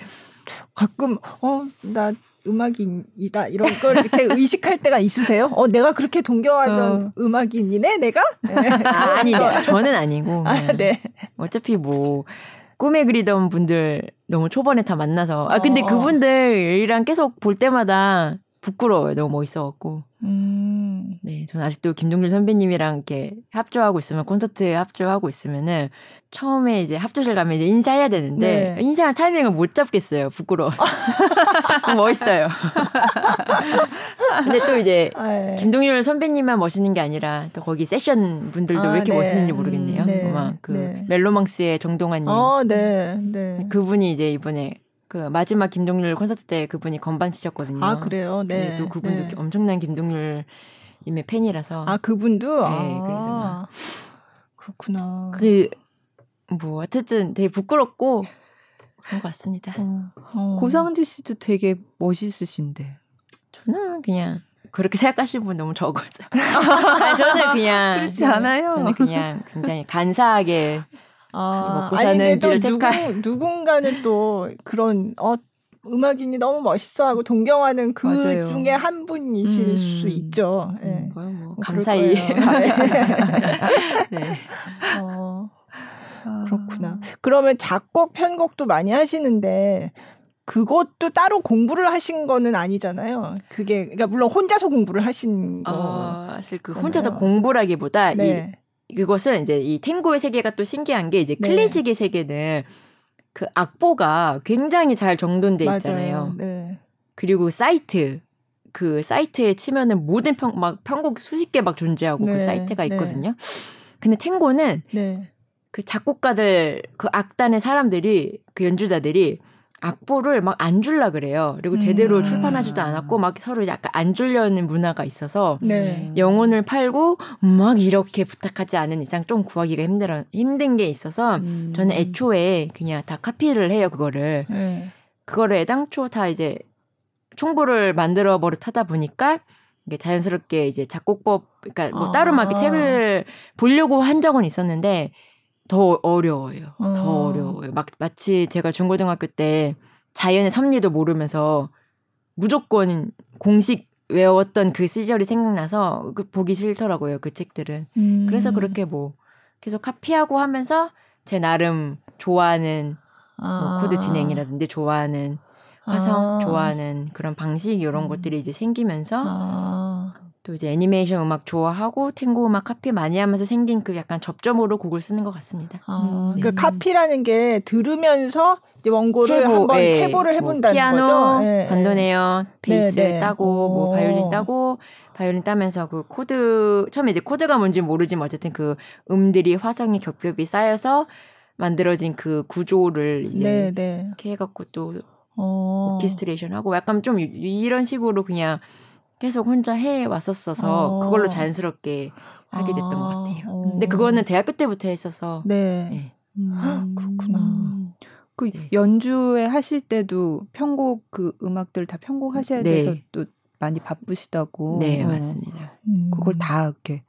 가끔 어 나 음악인이다 이런 걸 이렇게 의식할 때가 있으세요? 어 내가 그렇게 동경하던 어. 음악인이네 내가? 네. 아, 아니 네, 저는 아니고 아, 그냥 네. 어차피 뭐 꿈에 그리던 분들 너무 초반에 다 만나서 아 근데 어. 그분들이랑 계속 볼 때마다 부끄러워요. 너무 멋있어갖고. 음. 네, 저는 아직도 김동률 선배님이랑 이렇게 합주하고 있으면 콘서트에 합주하고 있으면은 처음에 이제 합주실 가면 이제 인사해야 되는데 네. 인사할 타이밍을 못 잡겠어요. 부끄러워. 멋있어요. 근데 또 이제 아, 예. 김동률 선배님만 멋있는 게 아니라 또 거기 세션 분들도 아, 왜 이렇게 네. 멋있는지 모르겠네요. 음, 네, 아마 그 네. 멜로망스의 정동환님 어, 네, 네. 그분이 이제 이번에 그 마지막 김동률 콘서트 때 그분이 건반 치셨거든요. 아 그래요, 네. 네, 또 그분도 네. 엄청난 김동률 님의 팬이라서 아 그분도 아, 네, 그래서 그렇구나. 그 뭐 어쨌든 되게 부끄럽고 그런 것 같습니다. 어. 어. 고상지 씨도 되게 멋있으신데. 저는 그냥 그렇게 생각하시는 분 너무 적어서. 저는 그냥 그렇지 않아요. 저는 그냥 굉장히 간사하게 아, 먹고 아니, 사는 근데 또 누군, 누군가는 또 그런 어 음악인이 너무 멋있어 하고 동경하는 그 맞아요. 중에 한 분이실 음. 수 있죠. 예. 음. 그걸 뭐 감사히 거예요. 네. 어, 아. 그렇구나. 그러면 작곡 편곡도 많이 하시는데 그것도 따로 공부를 하신 거는 아니잖아요. 그게 그러니까 물론 혼자서 공부를 하신 거. 어, 사실 그. 혼자서 공부라기보다 네. 이 그것은 이제 이 탱고의 세계가 또 신기한 게 이제 네. 클래식의 세계는 그 악보가 굉장히 잘 정돈돼 있잖아요. 맞아요. 네. 그리고 사이트 그 사이트에 치면은 모든 편, 막 편곡 수십 개 막 존재하고 네, 그 사이트가 네. 있거든요. 근데 탱고는 네. 그 작곡가들 그 악단의 사람들이 그 연주자들이 악보를 막 안 줄라 그래요. 그리고 제대로 음. 출판하지도 않았고 막 서로 약간 안 줄려는 문화가 있어서 네. 영혼을 팔고 막 이렇게 부탁하지 않은 이상 좀 구하기가 힘들어 힘든 게 있어서 음. 저는 애초에 그냥 다 카피를 해요 그거를 네. 그거를 애당초 다 이제 총보를 만들어 버릇하다 보니까 이게 자연스럽게 이제 작곡법 그러니까 뭐 아. 따로 막 책을 보려고 한 적은 있었는데 더 어려워요. 더 어. 어려워요. 막 마치 제가 중고등학교 때 자연의 섭리도 모르면서 무조건 공식 외웠던 그 시절이 생각나서 그 보기 싫더라고요. 그 책들은. 음. 그래서 그렇게 뭐 계속 카피하고 하면서 제 나름 좋아하는 뭐 아. 코드 진행이라든지 좋아하는 화성 아. 좋아하는 그런 방식 이런 음. 것들이 이제 생기면서 아. 또 이제 애니메이션 음악 좋아하고 탱고 음악 카피 많이 하면서 생긴 그 약간 접점으로 곡을 쓰는 것 같습니다. 아, 음. 그 카피라는 게 들으면서 이제 원고를 한번 예, 체보를 뭐 해본다는 피아노, 거죠. 예, 예. 반도네온, 베이스 네, 네. 따고 뭐 오. 바이올린 따고 바이올린 따면서 그 코드 처음에 이제 코드가 뭔지 모르지만 어쨌든 그 음들이 화성의 겹겹이 쌓여서 만들어진 그 구조를 이제 네, 네. 이렇게 해갖고 또 어. 오케스트레이션 하고 약간 좀 이- 이런 식으로 그냥 계속 혼자 해 왔었어서 어. 그걸로 자연스럽게 하게 됐던 것 아, 같아요. 어. 근데 그거는 대학교 때부터 했어서 네. 네. 음. 그렇구나. 그 네. 연주회 하실 때도 편곡 그 음악들 다 편곡하셔야 네. 돼서 또 많이 바쁘시다고. 네 어. 맞습니다. 음. 그걸 다 이렇게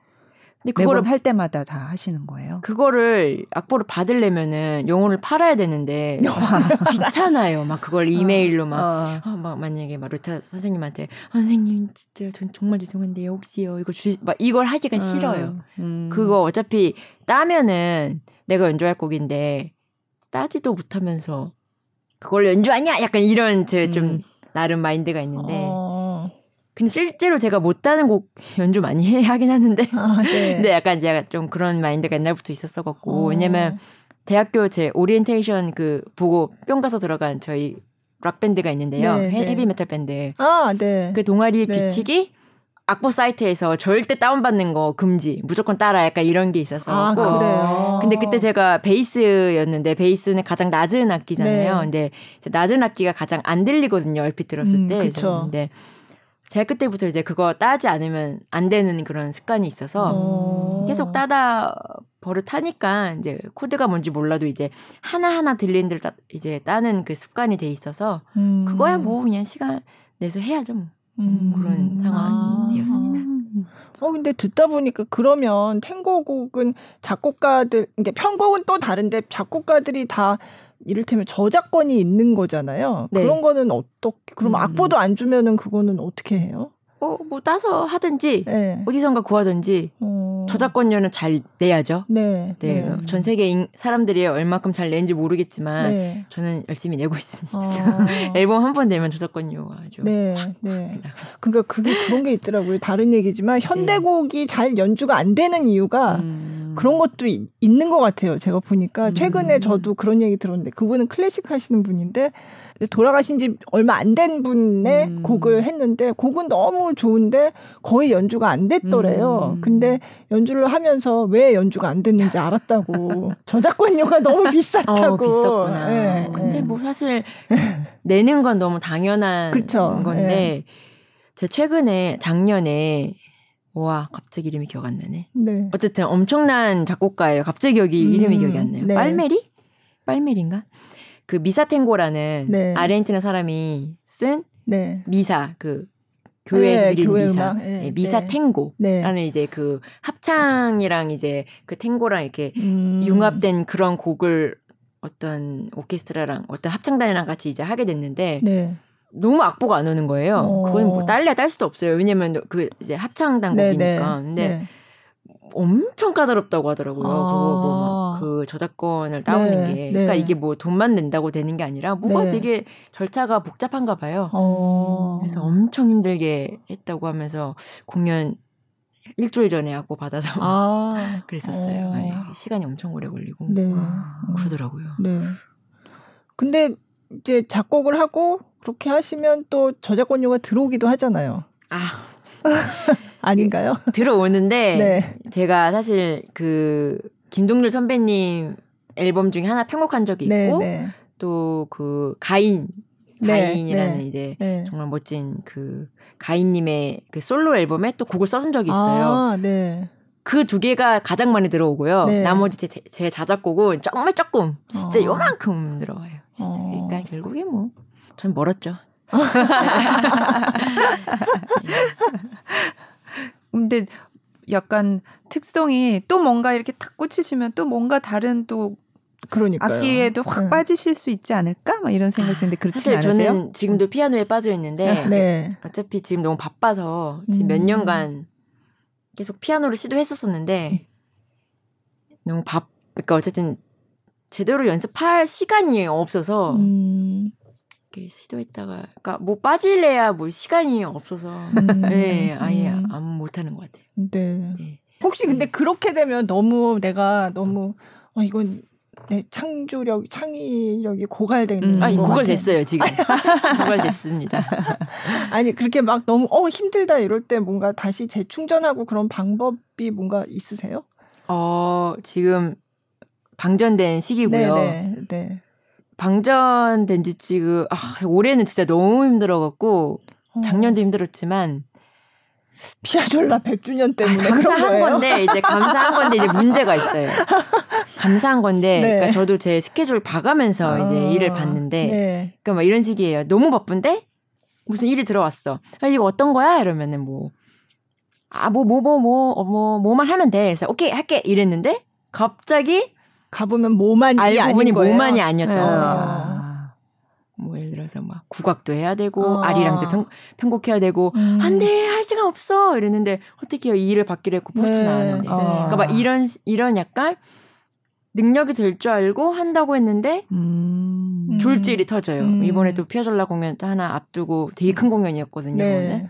근데 그거를 할 때마다 다 하시는 거예요. 그거를 악보를 받으려면은 영혼을 팔아야 되는데 귀찮아요. 막 그걸 이메일로 막 어. 아, 막 만약에 막 루타 선생님한테 선생님 진짜 전 정말 죄송한데 혹시요 이거 주시 막 이걸 하기가 싫어요. 음. 그거 어차피 따면은 내가 연주할 곡인데 따지도 못하면서 그걸 연주하냐 약간 이런 제좀 음. 나름 mind가 있는데 어. 근데 실제로 제가 못 따는 곡 연주 많이 해 하긴 하는데 아, 네. 근데 약간 제가 좀 그런 mind가 옛날부터 있었어 갖고 어. 왜냐면 대학교 제 오리엔테이션 그 보고 뿅 가서 들어간 저희 rock 밴드가 있는데요. 네, 헤- 네. 헤비 메탈 밴드. 아, 네. 그 동아리의 네. 규칙이 악보 사이트에서 절대 다운받는 거 금지. 무조건 따라 약간 이런 게 있어서. 아, 갖고. 그래요. 근데 그때 제가 베이스였는데 베이스는 가장 낮은 악기잖아요. 네. 근데 낮은 악기가 가장 안 들리거든요. 얼핏 들었을 음, 때. 그쵸. 근데 제가 그때부터 이제 그거 따지 않으면 안 되는 그런 습관이 있어서 어. 계속 따다 버릇하니까 이제 코드가 뭔지 몰라도 이제 하나하나 들리는 데를 따, 이제 따는 그 습관이 돼 있어서 음. 그거야 뭐 그냥 시간 내서 해야죠. 뭐. 음. 그런 상황이 되었습니다. 어 근데 듣다 보니까 그러면 탱고곡은 작곡가들 이게 편곡은 또 다른데 작곡가들이 다 이를테면 저작권이 있는 거잖아요. 네. 그런 거는 어떻게 그럼 음. 악보도 안 주면은 그거는 어떻게 해요? 어, 뭐 따서 하든지 네. 어디선가 구하든지 어. 저작권료는 잘 내야죠. 네. 네, 네. 전 세계 인- 사람들이 얼마큼 잘 내는지 모르겠지만 네. 저는 열심히 내고 있습니다. 어. 앨범 한 번 내면 저작권료가 아주 네, 네. 그러니까 그게 그런 게 있더라고요. 다른 얘기지만 현대곡이 잘 연주가 안 되는 이유가 음. 그런 것도 이- 있는 것 같아요. 제가 보니까 음. 최근에 저도 그런 얘기 들었는데 그분은 클래식 하시는 분인데 돌아가신 지 얼마 안 된 분의 음. 곡을 했는데 곡은 너무 좋은데 거의 연주가 안 됐더래요. 음. 근데 연주를 하면서 왜 연주가 안 됐는지 알았다고. 저작권료가 너무 비쌌다고. 어, 비쌌구나. 예, 근데 예. 뭐 사실 내는 건 너무 당연한 그쵸. 건데 제 최근에 작년에 와 갑자기 이름이 기억 안 나네. 네. 어쨌든 엄청난 작곡가예요. 갑자기 여기 음, 이름이 기억이 안 나요. 네. 빨메리? 빨메리인가? 그 미사탱고라는 네. 아르헨티나 사람이 쓴 네. 미사 그 교회에서 네, 드리는 교회 미사. 네, 네, 미사 네. 탱고라는 네. 이제 그 합창이랑 이제 그 탱고랑 이렇게 음. 융합된 그런 곡을 어떤 오케스트라랑 어떤 합창단이랑 같이 이제 하게 됐는데 네. 너무 악보가 안 오는 거예요. 어. 그건 뭐 딸래야 딸 수도 없어요. 왜냐면 그 이제 합창단 네, 곡이니까. 네. 근데 네. 엄청 까다롭다고 하더라고요. 아. 그거 뭐막그 저작권을 따오는 네, 게. 네. 그러니까 이게 뭐 돈만 낸다고 되는 게 아니라 뭐가 네. 되게 절차가 복잡한가 봐요. 어. 그래서 엄청 힘들게 했다고 하면서 공연 일주일 전에 악보 받아서 아. 그랬었어요. 어. 아니, 시간이 엄청 오래 걸리고 네. 그러더라고요. 네. 근데 이제 작곡을 하고 그렇게 하시면 또 저작권료가 들어오기도 하잖아요. 아 아닌가요? 들어오는데 네. 제가 사실 그 김동률 선배님 앨범 중에 하나 편곡한 적이 네, 있고 네. 또그 가인 네, 가인이라는 네. 이제 네. 정말 멋진 그 가인님의 그 솔로 앨범에 또 곡을 써준 적이 있어요. 아, 네. 그 두 개가 가장 많이 들어오고요. 네. 나머지 제, 제- 제 자작곡은 정말 조금, 진짜 어. 요만큼 들어와요. 진짜. 어. 그러니까 결국에 뭐, 전 멀었죠. 근데 약간 특성이 또 뭔가 이렇게 탁 꽂히시면 또 뭔가 다른 또 그러니까요. 악기에도 확 네. 빠지실 수 있지 않을까? 막 이런 생각 드는데 그렇지 사실 않으세요? 저는 지금도 피아노에 빠져 있는데, 네. 어차피 지금 너무 바빠서 지금 몇 음. 년간 계속 피아노를 시도했었었는데, 너무 바, 그러니까 어쨌든 제대로 연습할 시간이 없어서, 음. 이렇게 시도했다가, 그러니까 뭐 빠질래야 뭐 시간이 없어서, 음. 네, 아예 음. 안 못하는 것 같아요. 네. 네. 혹시 근데 그렇게 되면 너무 내가 너무 어 이건 내 창조력, 창의력이 고갈되는 음. 아니 것 그걸 같아요. 됐어요 지금. 그걸 됐습니다. 아니 그렇게 막 너무 어 힘들다 이럴 때 뭔가 다시 재충전하고 그런 방법이 뭔가 있으세요? 어 지금 방전된 시기고요. 네, 네, 네. 방전된 지 지금 아, 올해는 진짜 너무 힘들어갖고 어, 작년도 힘들었지만 피아졸라 100주년 때문에 그런 감사한? 건데 이제 감사한 건데 이제 문제가 있어요. 감사한 건데 네. 그러니까 저도 제 스케줄 봐가면서 이제 아, 일을 봤는데 네. 그러니까 막 이런 식이에요. 너무 바쁜데 무슨 일이 들어왔어. 아, 이거 어떤 거야? 이러면은 뭐 아, 뭐, 뭐, 뭐, 뭐, 뭐, 뭐만 하면 돼. 그래서, 오케이, 할게. 이랬는데, 갑자기, 가보면 뭐만이 알고 보니 거예요. 뭐만이 아니었던 네. 아. 뭐, 예를 들어서, 막, 국악도 해야 되고, 어. 아리랑도 편, 편곡해야 되고, 음. 안 돼, 할 시간 없어. 이랬는데, 어떻게 이 일을 받기로 했고, 포트 네. 나왔는데. 아. 그러니까 막 이런, 이런 약간, 능력이 될 줄 알고 한다고 했는데, 음. 음. 졸지일이 터져요. 음. 이번에 또 피아졸라 공연 또 하나 앞두고 되게 큰 공연이었거든요. 그거는.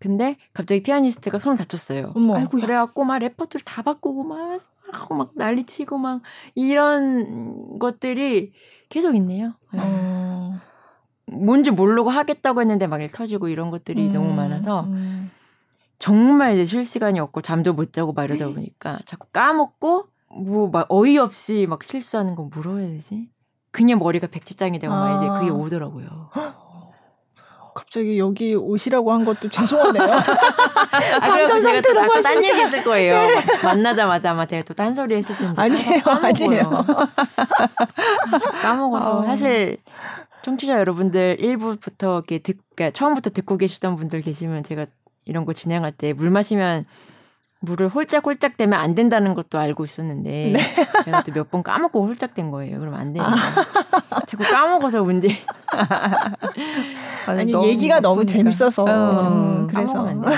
네. 근데 갑자기 피아니스트가 손을 다쳤어요. 어머. 아이고야. 그래갖고 막 레퍼토리 다 바꾸고 막 하고 막 난리치고 막 이런 것들이 계속 있네요. 어. 뭔지 모르고 하겠다고 했는데 막 일 터지고 이런 것들이 음, 너무 많아서 음. 정말 이제 쉴 시간이 없고 잠도 못 자고 막 이러다 보니까 자꾸 까먹고 뭐 막 어이없이 막 실수하는 건 뭐라고 해야 되지? 그냥 머리가 백지장이 되고 막 이제 아. 그게 오더라고요. 갑자기 여기 오시라고 한 것도 죄송하네요. 아, 그래서 제가 또 상태라고 아까 딴 하시니까. 얘기 했을 거예요. 막 만나자마자 아마 제가 또 딴소리 했을 텐데. 아니에요. 아니에요. 까먹어서. 아. 사실, 청취자 여러분들 1부부터 이렇게 듣, 그러니까 처음부터 듣고 계시던 분들 계시면 제가 이런 거 진행할 때 물 마시면 물을 홀짝홀짝 대면 안 된다는 것도 알고 있었는데 네. 제가 또 몇 번 까먹고 홀짝 된 거예요. 그럼 안 되니까. 아. 자꾸 까먹어서 문제. 아니 얘기가 너무 바쁘니까. 재밌어서 어. 음, 그래서 안.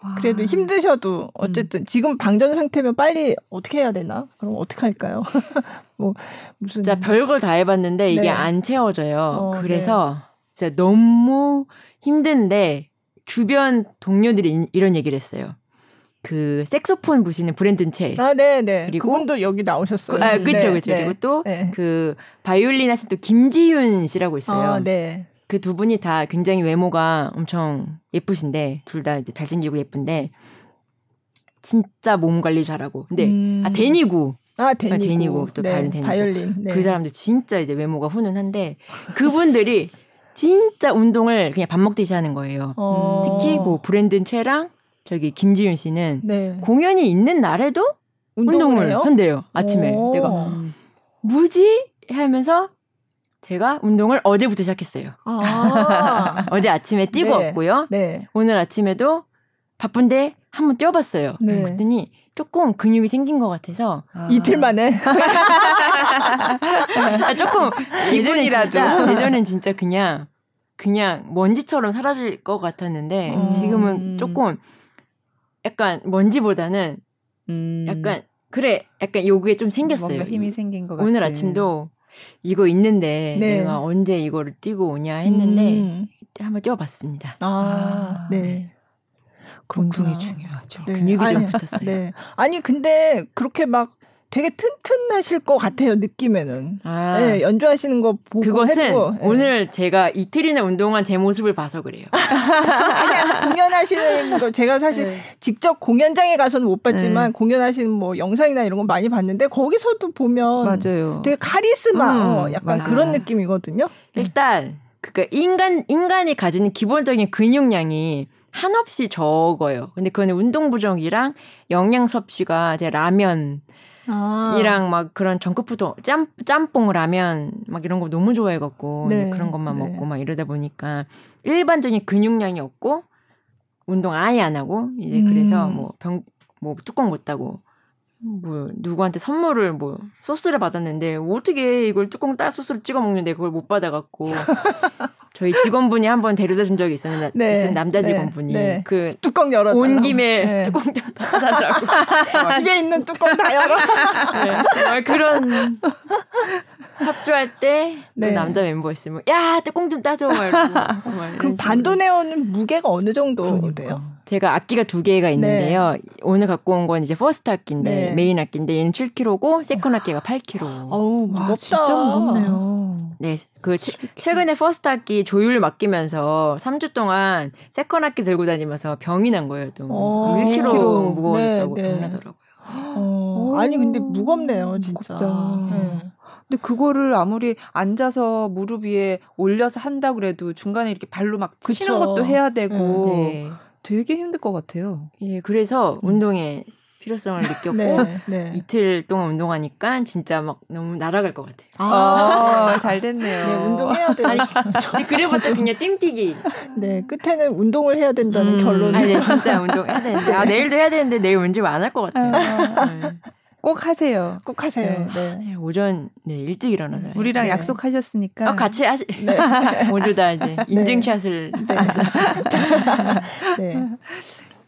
와. 그래도 힘드셔도 어쨌든 지금 방전 상태면 빨리 어떻게 해야 되나? 그럼 어떻게 할까요? 뭐 무슨 진짜 별걸 다 해봤는데 이게 네. 안 채워져요. 어, 그래서 진짜 너무 힘든데 주변 동료들이 이- 이런 얘기를 했어요. 그 색소폰 부시는 브랜든 채. 아, 네, 네. 그리고- 그분도 여기 나오셨어요. 그, 아, 그쵸. 네. 그리고 또 네. 그 바이올린 하신 또 김지윤 씨라고 있어요. 아, 네. 그 두 분이 다 굉장히 외모가 엄청 예쁘신데 둘 다 이제 잘생기고 예쁜데 진짜 몸 관리 잘하고. 근데 음. 아 데니구 아, 데니고. 데니고, 또 네, 바이올린 데니고. 바이올린. 네. 그 사람들 진짜 이제 외모가 훈훈한데 그분들이 진짜 운동을 그냥 밥 먹듯이 하는 거예요. 어. 특히 뭐 브랜든 최랑 저기 김지윤 씨는 네. 공연이 있는 날에도 운동을, 운동을? 한대요. 아침에 오. 내가 음. 뭐지 하면서 제가 운동을 어제부터 시작했어요. 아. 어제 아침에 뛰고 네. 왔고요. 네. 오늘 아침에도 바쁜데 한번 뛰어봤어요. 네. 그랬더니 조금 근육이 생긴 것 같아서 아. 이틀 만에. 아, 조금 예전엔 기분이라도. 진짜 예전엔 진짜 그냥 그냥 먼지처럼 사라질 것 같았는데 음. 지금은 조금 약간 먼지보다는 음. 약간 그래 약간 요게 좀 생겼어요. 뭔가 힘이 생긴 것 같아요. 오늘 아침도 이거 있는데 네. 내가 언제 이거를 뛰고 오냐 했는데 음. 한번 뛰어봤습니다. 아, 아. 네. 운동이 그렇구나. 중요하죠. 네. 근육이 좀 아니, 붙었어요. 네. 아니 근데 그렇게 막 되게 튼튼하실 것 같아요 느낌에는. 아, 네, 연주하시는 거 보고 그것은 했고, 네. 오늘 제가 이틀이나 운동한 제 모습을 봐서 그래요. 그냥 공연하시는 거 제가 사실 네. 직접 공연장에 가서는 못 봤지만 네. 공연하시는 뭐 영상이나 이런 거 많이 봤는데 거기서도 보면 맞아요. 되게 카리스마 음, 어, 약간 맞아. 그런 느낌이거든요. 일단 그니까 인간 인간이 가지는 기본적인 근육량이 한없이 적어요. 근데 그거는 운동 부족이랑 영양 섭취가 이제 라면 이랑 아. 막 그런 정크푸드 짬 짬뽕 라면 막 이런 거 너무 좋아해갖고 네, 이제 그런 것만 네. 먹고 막 이러다 보니까 일반적인 근육량이 없고 운동 아예 안 하고 이제 그래서 음. 뭐병 뭐 뚜껑 못 따고 뭐 누구한테 선물을 뭐 소스를 받았는데 어떻게 이걸 뚜껑 따 소스를 찍어 먹는데 그걸 못 받아갖고 저희 직원분이 한번 데려다 준 적이 있었는데 네, 남자 네, 직원분이 네. 그온 뚜껑 열어 김에 네. 뚜껑 좀 닫아달라고 집에 있는 뚜껑 다 열어. 네, 그런 합주할 때 네. 남자 멤버 있으면 야 뚜껑 좀 따줘 막 이러고 그럼 식으로. 반도네온은 무게가 어느 정도 그러니까. 돼요? 제가 악기가 두 개가 있는데요. 오늘 갖고 온 건 이제 first 악기인데 네. 메인 악기인데 얘는 7kg고 second 악기가 8kg. 어우 무겁다. 와, 진짜 무겁네요. 네, 그 최, 최근에 first 악기 조율 맡기면서 3주 동안 second 악기 들고 다니면서 병이 난 거예요. 또 어, 1kg 1kg. 무거워졌다고 네, 네. 병나더라고요. 어, 아니 근데 무겁네요 진짜. 네. 근데 그거를 아무리 앉아서 무릎 위에 올려서 한다 그래도 중간에 이렇게 발로 막 그쵸. 치는 것도 해야 되고 네. 되게 힘들 것 같아요. 예, 그래서 음. 운동의 필요성을 느꼈고 네, 네. 이틀 동안 운동하니까 진짜 막 너무 날아갈 것 같아요. 아, 아, 잘 됐네요. 네, 운동해야 돼요. 아니, 근데 그래봤자 그냥 띵뛰기. 네, 끝에는 운동을 해야 된다는 음. 결론을. 아니, 네, 진짜 운동해야 되는데. 아, 내일도 해야 되는데 내일 왠지 안 할 것 같아요. 네. 꼭 하세요. 꼭 하세요. 네. 내일 오전, 네, 일찍 일어나서. 우리랑 네. 약속하셨으니까. 어, 같이 하시, 네. 모두 다 이제 인증샷을. 네.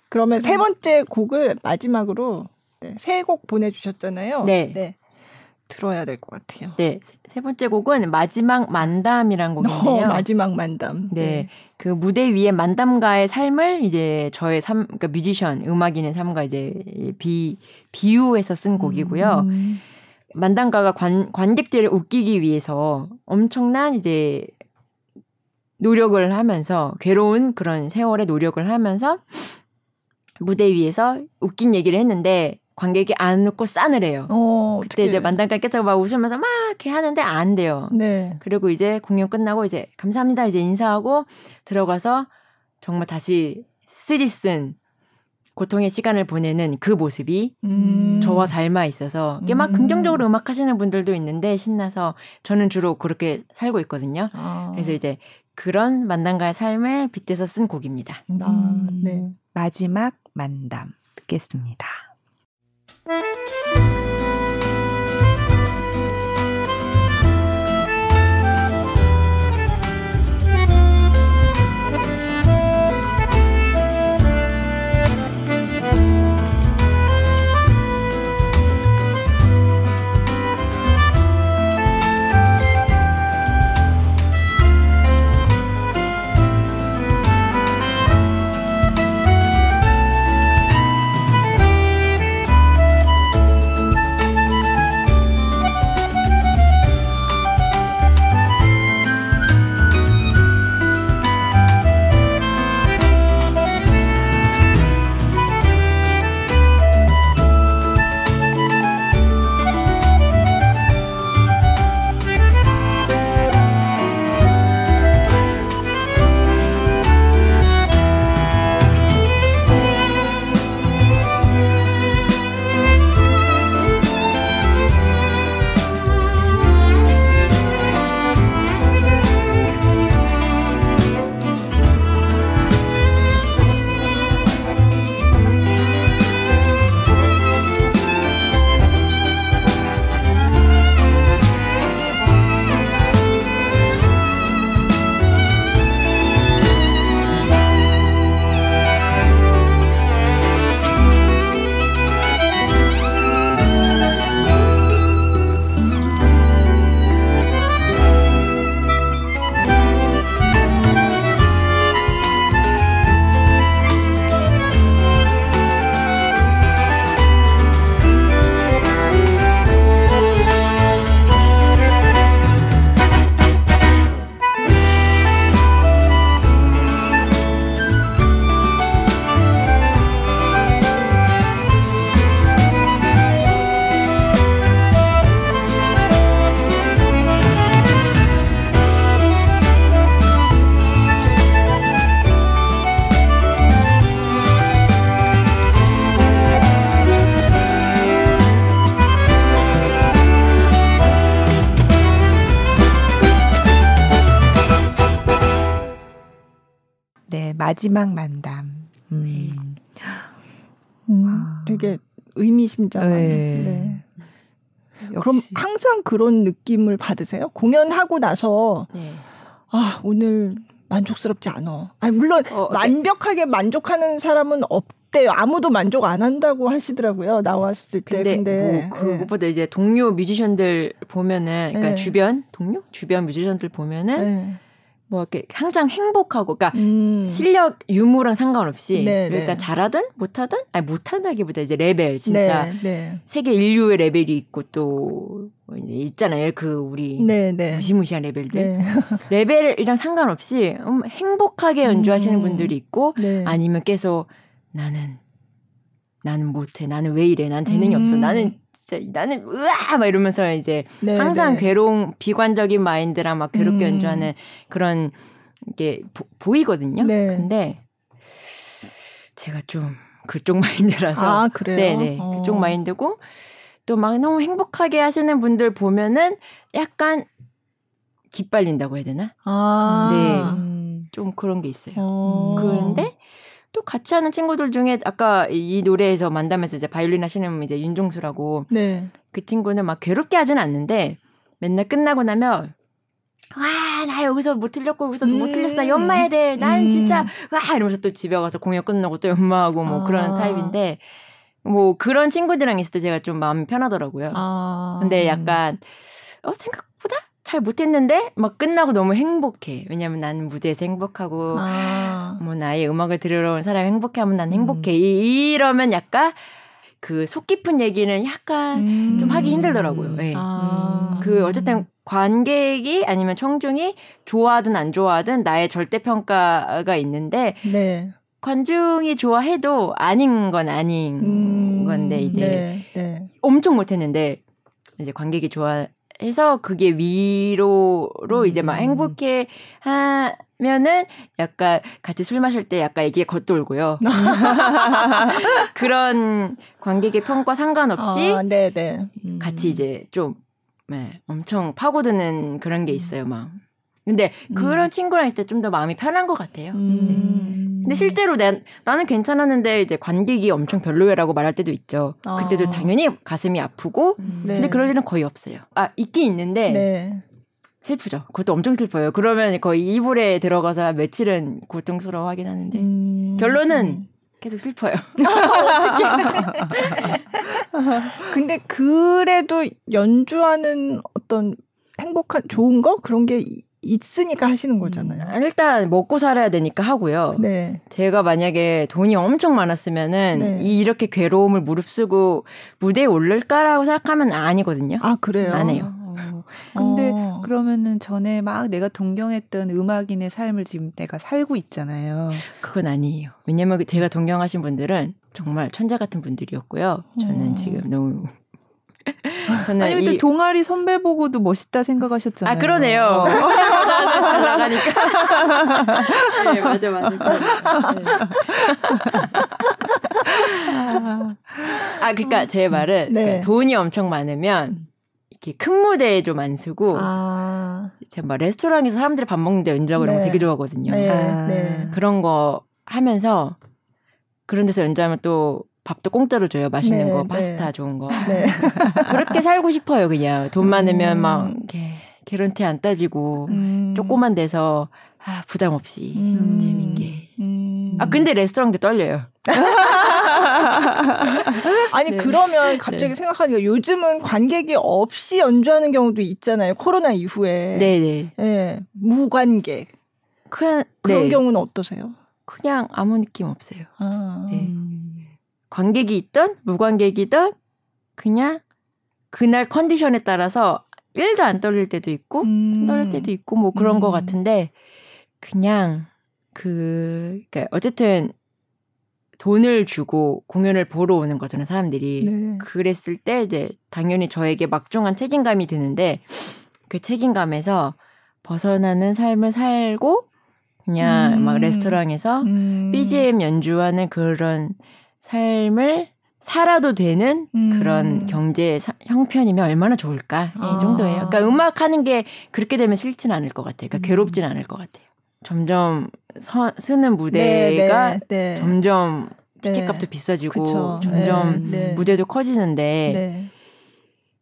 그러면 세 번째 곡을 마지막으로 네, 세곡 보내주셨잖아요. 네. 들어야 될 것 같아요. 네, 세- 세 번째 곡은 마지막 만담이란 어, 곡인데요. 마지막 만담. 네. 그 무대 위에 만담가의 삶을 이제 저의 삶, 그러니까 뮤지션, 음악인의 삶과 이제 비, 비유해서 쓴 곡이고요. 음. 만담가가 관, 관객들을 웃기기 위해서 엄청난 이제 노력을 하면서 괴로운 그런 세월의 노력을 하면서 무대 위에서 웃긴 얘기를 했는데 관객이 안 웃고 싸늘 해요. 어, 그때. 이제 만담가 깨자고 막 웃으면서 막 이렇게 하는데 안 돼요. 네. 그리고 이제 공연 끝나고 이제 감사합니다 이제 인사하고 들어가서 정말 다시 쓰디쓴 고통의 시간을 보내는 그 모습이 음. 저와 닮아 있어서 이게 막 음. 긍정적으로 음악 하시는 분들도 있는데 신나서 저는 주로 그렇게 살고 있거든요. 아. 그래서 이제 그런 만담가의 삶을 빗대서 쓴 곡입니다. 아, 음. 네. 마지막 만담 듣겠습니다. Thank you. 마지막 만담. 음. 음, 아. 되게 의미심장한. 네. 네. 그럼. 항상 그런 느낌을 받으세요? 공연하고 나서 네. 아 오늘 만족스럽지 않아. 아니 물론 어, 네. 완벽하게 만족하는 사람은 없 대요. 아무도 만족 안 한다고 하시더라고요. 나왔을 때. 근데, 근데, 뭐 그것보다 이제 동료 뮤지션들 보면은 그러니까 네. 주변 동료 주변 뮤지션들 보면은 네. 뭐 이렇게 항상 행복하고 그러니까 음. 실력 유무랑 상관없이 네, 그러니까 네. 잘하든 못하든 아니 못한다기보다 이제 레벨 진짜 네, 네. 세계 일류의 레벨이 있고 또 이제 있잖아요 그 우리 네, 네. 무시무시한 레벨들 네. 레벨이랑 상관없이 음, 행복하게 연주하시는 음. 분들이 있고 네. 아니면 계속 나는 나는 못해 나는 왜 이래 난 재능이 음. 없어 나는 진짜 나는 으아 막 이러면서 이제 네, 항상 네. 괴로운 비관적인 마인드랑 막 괴롭게 음. 연주하는 그런 게 보, 이거든요 네. 근데 제가 좀 그쪽 마인드라서 아 그래요? 네네 어. 그쪽 마인드고 또 막 너무 행복하게 하시는 분들 보면은 약간 기빨린다고 해야 되나 아. 네. 음. 좀 그런 게 있어요. 어. 그런데 또 같이 하는 친구들 중에 아까 이이 노래에서 만담에서 이제 바이올린 하시는 이제 윤종수라고 네. 그 친구는 막 괴롭게 하진 않는데 맨날 끝나고 나면 와, 나 여기서 못 틀렸고, 여기서 못 음. 틀렸어. 나 연마해야 돼. 난 음. 진짜, 와! 이러면서 또 집에 가서 공연 끝나고 또 연마하고 뭐 아. 그런 타입인데, 뭐 그런 친구들이랑 있을 때 제가 좀 마음이 편하더라고요. 아. 근데 약간, 어, 생각보다 잘 못했는데, 막 끝나고 너무 행복해. 왜냐면 나는 무대에서 행복하고, 아. 뭐 나의 음악을 들으러 온 사람이 행복해하면 난 음. 행복해. 이, 이러면 약간 그속 깊은 얘기는 약간 음. 좀 하기 힘들더라고요. 예. 아. 그 어쨌든 관객이 아니면 청중이 좋아하든 안 좋아하든 나의 절대 평가가 있는데 네. 관중이 좋아해도 아닌 건 아닌 음. 건데 이제 네. 네. 엄청 못했는데 이제 관객이 좋아 해서 그게 위로로 이제 막 음. 행복해 하면은 약간 같이 술 마실 때 약간 얘기에 겉돌고요. 그런 관객의 평가 상관없이 아. 음. 같이 이제 좀 네, 엄청 파고드는 그런 게 있어요, 막. 근데 그런 친구랑 있을 때 좀 더 마음이 편한 것 같아요. 음. 근데 실제로 내, 나는 괜찮았는데 이제 관객이 엄청 별로야라고 말할 때도 있죠. 아. 그때도 당연히 가슴이 아프고 음. 네. 근데 그럴 일은 거의 없어요. 아 있긴 있는데 네. 슬프죠. 그것도 엄청 슬퍼요. 그러면 거의 이불에 들어가서 며칠은 고통스러워하긴 하는데 음. 결론은 계속 슬퍼요. 근데 그래도 연주하는 어떤 행복한 좋은 거 그런 게 이- 있으니까 하시는 거잖아요. 일단 먹고 살아야 되니까 하고요. 네. 제가 만약에 돈이 엄청 많았으면은 네. 이 이렇게 괴로움을 무릅쓰고 무대에 오를까라고 생각하면 아니거든요. 아 그래요. 안 해요. 어. 근데 어. 그러면은 전에 막 내가 동경했던 음악인의 삶을 지금 내가 살고 있잖아요. 그건 아니에요. 왜냐면 제가 동경하신 분들은 정말 천재 같은 분들이었고요. 저는 어. 지금 너무 저는 아니 근데 이 동아리 선배 보고도 멋있다 생각하셨잖아요. 아 그러네요. 어. 나가니까. 네 맞아 맞아. 네. 아 그러니까 제 말은 네. 그러니까 돈이 엄청 많으면 이렇게 큰 무대에 좀 안 쓰고 아. 제가 막 레스토랑에서 사람들이 밥 먹는데 연주하고 이런 거 네. 되게 좋아하거든요. 네. 아. 네. 그런 거 하면서 그런 데서 연주하면 또 밥도 공짜로 줘요. 맛있는 네, 거, 네. 파스타 좋은 거. 네. 그렇게 살고 싶어요, 그냥. 돈 많으면 음. 막 이렇게 개런티 안 따지고 음. 조그만 데서 아, 부담 없이 음. 재밌게. 음. 아 근데 레스토랑도 떨려요. 아니 네. 그러면 갑자기 네. 생각하니까 요즘은 관객이 없이 연주하는 경우도 있잖아요. 코로나 이후에. 네네. 예. 무관객. 그냥 그런 네. 경우는 어떠세요? 그냥 아무 느낌 없어요. 아. 네. 음. 관객이 있던 무관객이든 그냥 그날 컨디션에 따라서 1도 안 떨릴 때도 있고 음. 떨릴 때도 있고 뭐 그런 음. 것 같은데 그냥 그 그러니까 어쨌든 돈을 주고 공연을 보러 오는 거잖아요 사람들이 네. 그랬을 때 이제 당연히 저에게 막중한 책임감이 드는데 그 책임감에서 벗어나는 삶을 살고 그냥 음. 막 레스토랑에서 음. BGM 연주하는 그런 삶을 살아도 되는 음. 그런 경제 사- 형편이면 얼마나 좋을까 예, 아. 이 정도예요. 그러니까 음악 하는 게 그렇게 되면 싫진 않을 것 같아요. 그러니까 음. 괴롭진 않을 것 같아요. 점점 서, 쓰는 무대가 네, 네, 네. 점점 네. 티켓값도 비싸지고 그쵸. 점점 네, 네. 무대도 커지는데 네.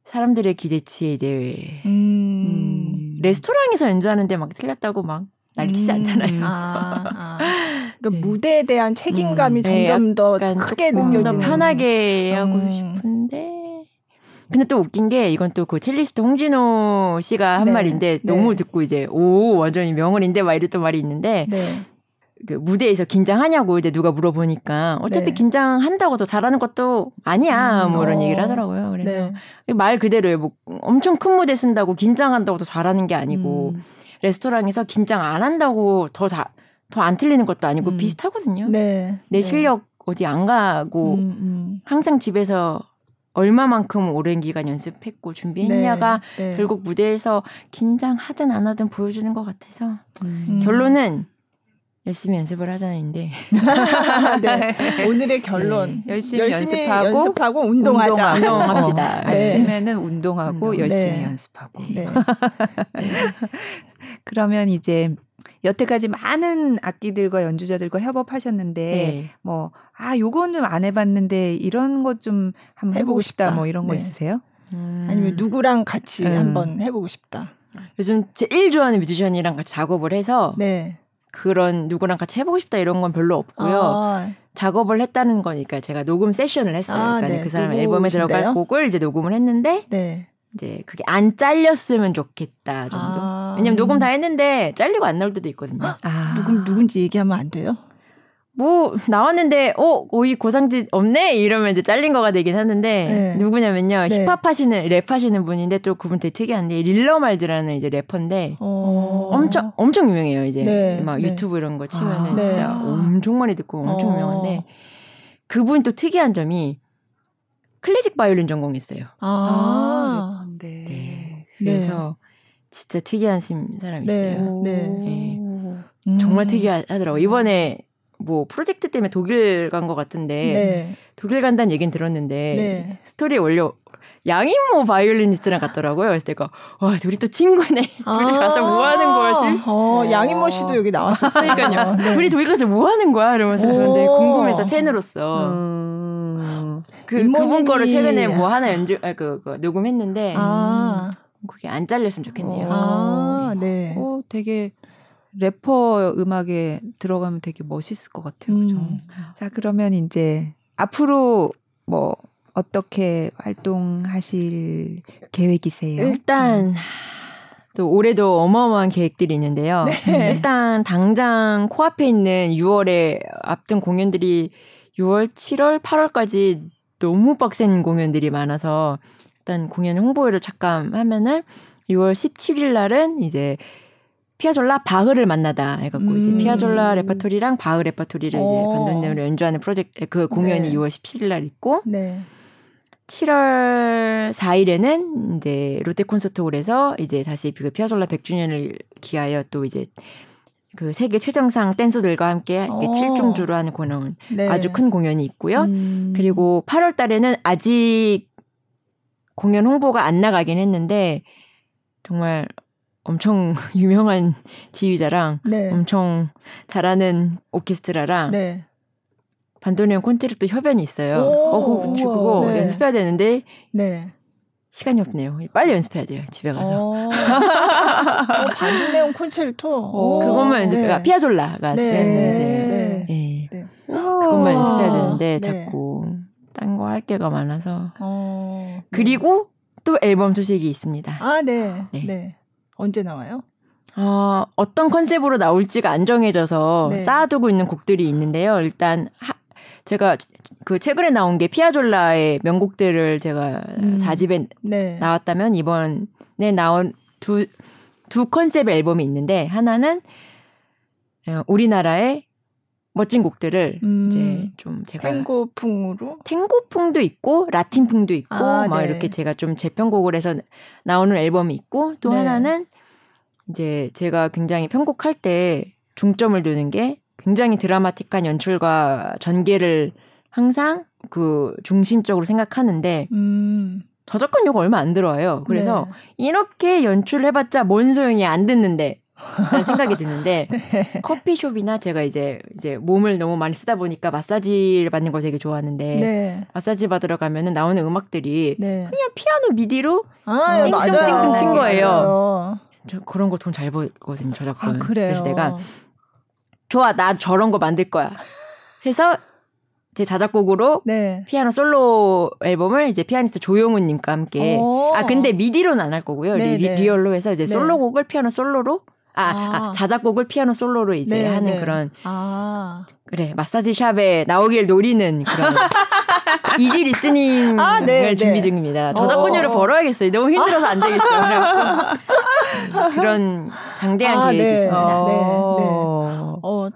사람들의 기대치에 이제 음. 레스토랑에서 연주하는데 막 틀렸다고 막 날리지 음. 않잖아요. 아, 아. 그러니까 네. 무대에 대한 책임감이 음. 네, 점점 더 크게 느껴지는. 더 편하게 하고 음. 싶은데 근데 또 웃긴 게 이건 또 그 첼리스트 홍진호 씨가 한 네, 말인데 네. 너무 듣고 이제 오 완전히 명언인데 막 이랬던 말이 있는데 네. 그 무대에서 긴장하냐고 이제 누가 물어보니까 어차피 네. 긴장한다고 더 잘하는 것도 아니야 음, 뭐 이런 어. 얘기를 하더라고요. 그래서 네. 말 그대로예요. 뭐 엄청 큰 무대 쓴다고 긴장한다고 더 잘하는 게 아니고 음. 레스토랑에서 긴장 안 한다고 더잘더안 틀리는 것도 아니고 음. 비슷하거든요. 네. 내 네. 실력 어디 안 가고 음, 음. 항상 집에서 얼마만큼 오랜 기간 연습했고 준비했냐가 네, 네. 결국 무대에서 긴장하든 안 하든 보여주는 것 같아서 음. 결론은 열심히 연습을 하자는데 네. 오늘의 결론 네. 열심히 연습하고 연습하고 운동하자. 운동합시다. 어, 네. 아침에는 운동하고 운동. 열심히 네. 연습하고. 네. 그러면 이제 여태까지 많은 악기들과 연주자들과 협업하셨는데 네. 뭐아 요거는 안 해봤는데 이런 것 좀 한번 해보고 해보고 싶다 싶다. 뭐 이런 거 네. 있으세요? 음. 아니면 누구랑 같이 음. 한번 해보고 싶다. 요즘 제일 좋아하는 뮤지션이랑 같이 작업을 해서 네. 그런 누구랑 같이 해보고 싶다 이런 건 별로 없고요. 아, 작업을 했다는 거니까 제가 녹음 세션을 했어요. 아, 그러니까 네. 그 사람 앨범에 들어갈 오신대요? 곡을 이제 녹음을 했는데 네. 이제 그게 안 잘렸으면 좋겠다 정도. 아. 왜냐면 녹음 다 했는데 잘리고 안 나올 때도 있거든요. 아 누군 누군지 얘기하면 안 돼요? 뭐 나왔는데 어 거의 고상지 없네 이러면 이제 잘린 거가 되긴 하는데 네. 누구냐면요 네. 힙합 하시는 랩 하시는 분인데 또 그분 되게 특이한데 릴러 말즈라는 이제 래퍼인데 어. 엄청 엄청 유명해요 이제 네, 막 네. 유튜브 이런 거 치면은 아. 진짜 네. 엄청 많이 듣고 엄청 어. 유명한데 그분 또 특이한 점이 클래식 바이올린 전공했어요. 아. 네. 그래서 진짜 특이한 심 사람이 네. 있어요. 네. 네. 음. 정말 특이하더라고. 요 이번에 뭐 프로젝트 때문에 독일 간 것 같은데 네. 독일 간다는 얘기는 들었는데 네. 스토리에 올려 양인모 바이올리니스트랑 갔더라고요. 그래서 내가 와 우리 또 친구네. 둘이 가서 뭐 하는 거지? 어, 양인모 씨도 여기 나왔었어요. 그러니까요. 네. 둘이 독일 가서 뭐 하는 거야? 이러면서 오. 저한테 궁금해서 팬으로서 음. 그 그분 거를 최근에 뭐 하나 연주 아, 그, 그 녹음했는데 아, 그게 안 잘렸으면 좋겠네요. 아, 네. 어 되게 래퍼 음악에 들어가면 되게 멋있을 것 같아요. 그죠? 음. 자 그러면 이제 앞으로 뭐 어떻게 활동하실 계획이세요? 일단 또 올해도 어마어마한 계획들이 있는데요. 네. 일단 당장 코앞에 있는 6월에 앞둔 공연들이 6월, 7월, 8월까지 너무 빡센 공연들이 많아서 일단 공연 홍보를 잠깐 하면은 6월 17일 날은 이제 피아졸라 바흐를 만나다 해갖고 이제 음. 피아졸라 레퍼토리랑 바흐 레퍼토리를 이제 어. 반도네온으로 연주하는 프로젝트 그 공연이 네. 6월 17일 날 있고 네. 7월 4일에는 이제 롯데 콘서트홀에서 이제 다시 그 피아졸라 100주년을 기하여 또 이제 그 세계 최정상 댄서들과 함께 이렇게 어. 7중주로 하는 공연 네. 아주 큰 공연이 있고요. 음. 그리고 8월 달에는 아직 공연 홍보가 안 나가긴 했는데 정말 엄청 유명한 지휘자랑 네. 엄청 잘하는 오케스트라랑 네. 반도네온 콘체르토 협연이 있어요. 오, 어, 그거. 그거 네. 연습해야 되는데 네. 시간이 없네요. 빨리 연습해야 돼요. 집에 가서. 어. 어, 반도네온 콘체르토. 오. 그것만 연습. 네. 가 피아졸라가 네. 쓴 이제 네. 예. 네. 그것만 연습해야 되는데 네. 자꾸 딴 거 할 게가 많아서. 어. 그리고 또 앨범 소식이 있습니다. 아, 네. 네. 네. 언제 나와요? 어, 어떤 컨셉으로 나올지가 안 정해져서 네. 쌓아두고 있는 곡들이 있는데요. 일단 하, 제가 그 최근에 나온 게 피아졸라의 명곡들을 제가 음. 4집에 네. 나왔다면 이번에 나온 두, 두 컨셉 의 앨범이 있는데 하나는 어, 우리나라의 멋진 곡들을 음. 이제 좀 제가 탱고풍으로 탱고풍도 있고 라틴풍도 있고 아, 막 네. 이렇게 제가 좀 재편곡을 해서 나오는 앨범이 있고 또 네. 하나는 이제 제가 굉장히 편곡할 때 중점을 두는 게 굉장히 드라마틱한 연출과 전개를 항상 그 중심적으로 생각하는데 음. 저작권료가 얼마 안 들어와요. 그래서 네. 이렇게 연출을 해봤자 뭔 소용이 안 듣는데 라는 생각이 드는데 네. 커피숍이나 제가 이제 이제 몸을 너무 많이 쓰다 보니까 마사지를 받는 걸 되게 좋아하는데 네. 마사지 받으러 가면은 나오는 음악들이 네. 그냥 피아노 미디로 아, 띵동 맞아요. 띵동 친 거예요. 맞아요. 저 그런 거 돈 잘 벌거든요 저작권. 아. 그래서 내가 좋아 나 저런 거 만들 거야. 해서 제 자작곡으로 네. 피아노 솔로 앨범을 이제 피아니스트 조용훈님과 함께 오. 아 근데 미디로는 안 할 거고요 네, 리, 네. real로 해서 이제 네. 솔로곡을 피아노 솔로로 아, 아. 아, 자작곡을 피아노 솔로로 이제 네, 하는 네. 그런 아. 그래 마사지 샵에 나오길 노리는 그런 easy listening을 아, 네, 준비 네. 중입니다. 저작권료를 어. 벌어야겠어요. 너무 힘들어서 안 되겠어요. 그런 장대한 아, 계획이 네. 있습니다. 어. 어.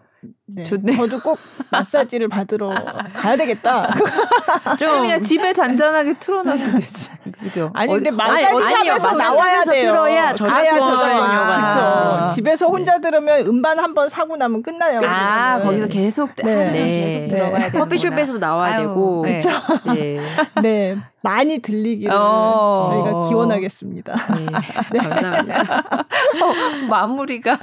네. 좋네요. 저도 꼭 마사지를 받으러 가야 되겠다. 좀 그냥 집에 잔잔하게 틀어놔도 되지. 그죠? 아니 근데. 마사지샵에서 나와야 돼요. 들어야 가야 저작권료가 저작권료가. 나와요. 그렇죠. 집에서 혼자 들으면 음반 한 번 사고 나면 끝나요. 아, 그거는. 거기서 계속 네. 네. 계속 네. 들어가야 되는 커피숍에서도 나와야 아유, 되고 네. 네. 네 많이 들리기를 어. 저희가 기원하겠습니다. 네. 감사합니다. 마무리가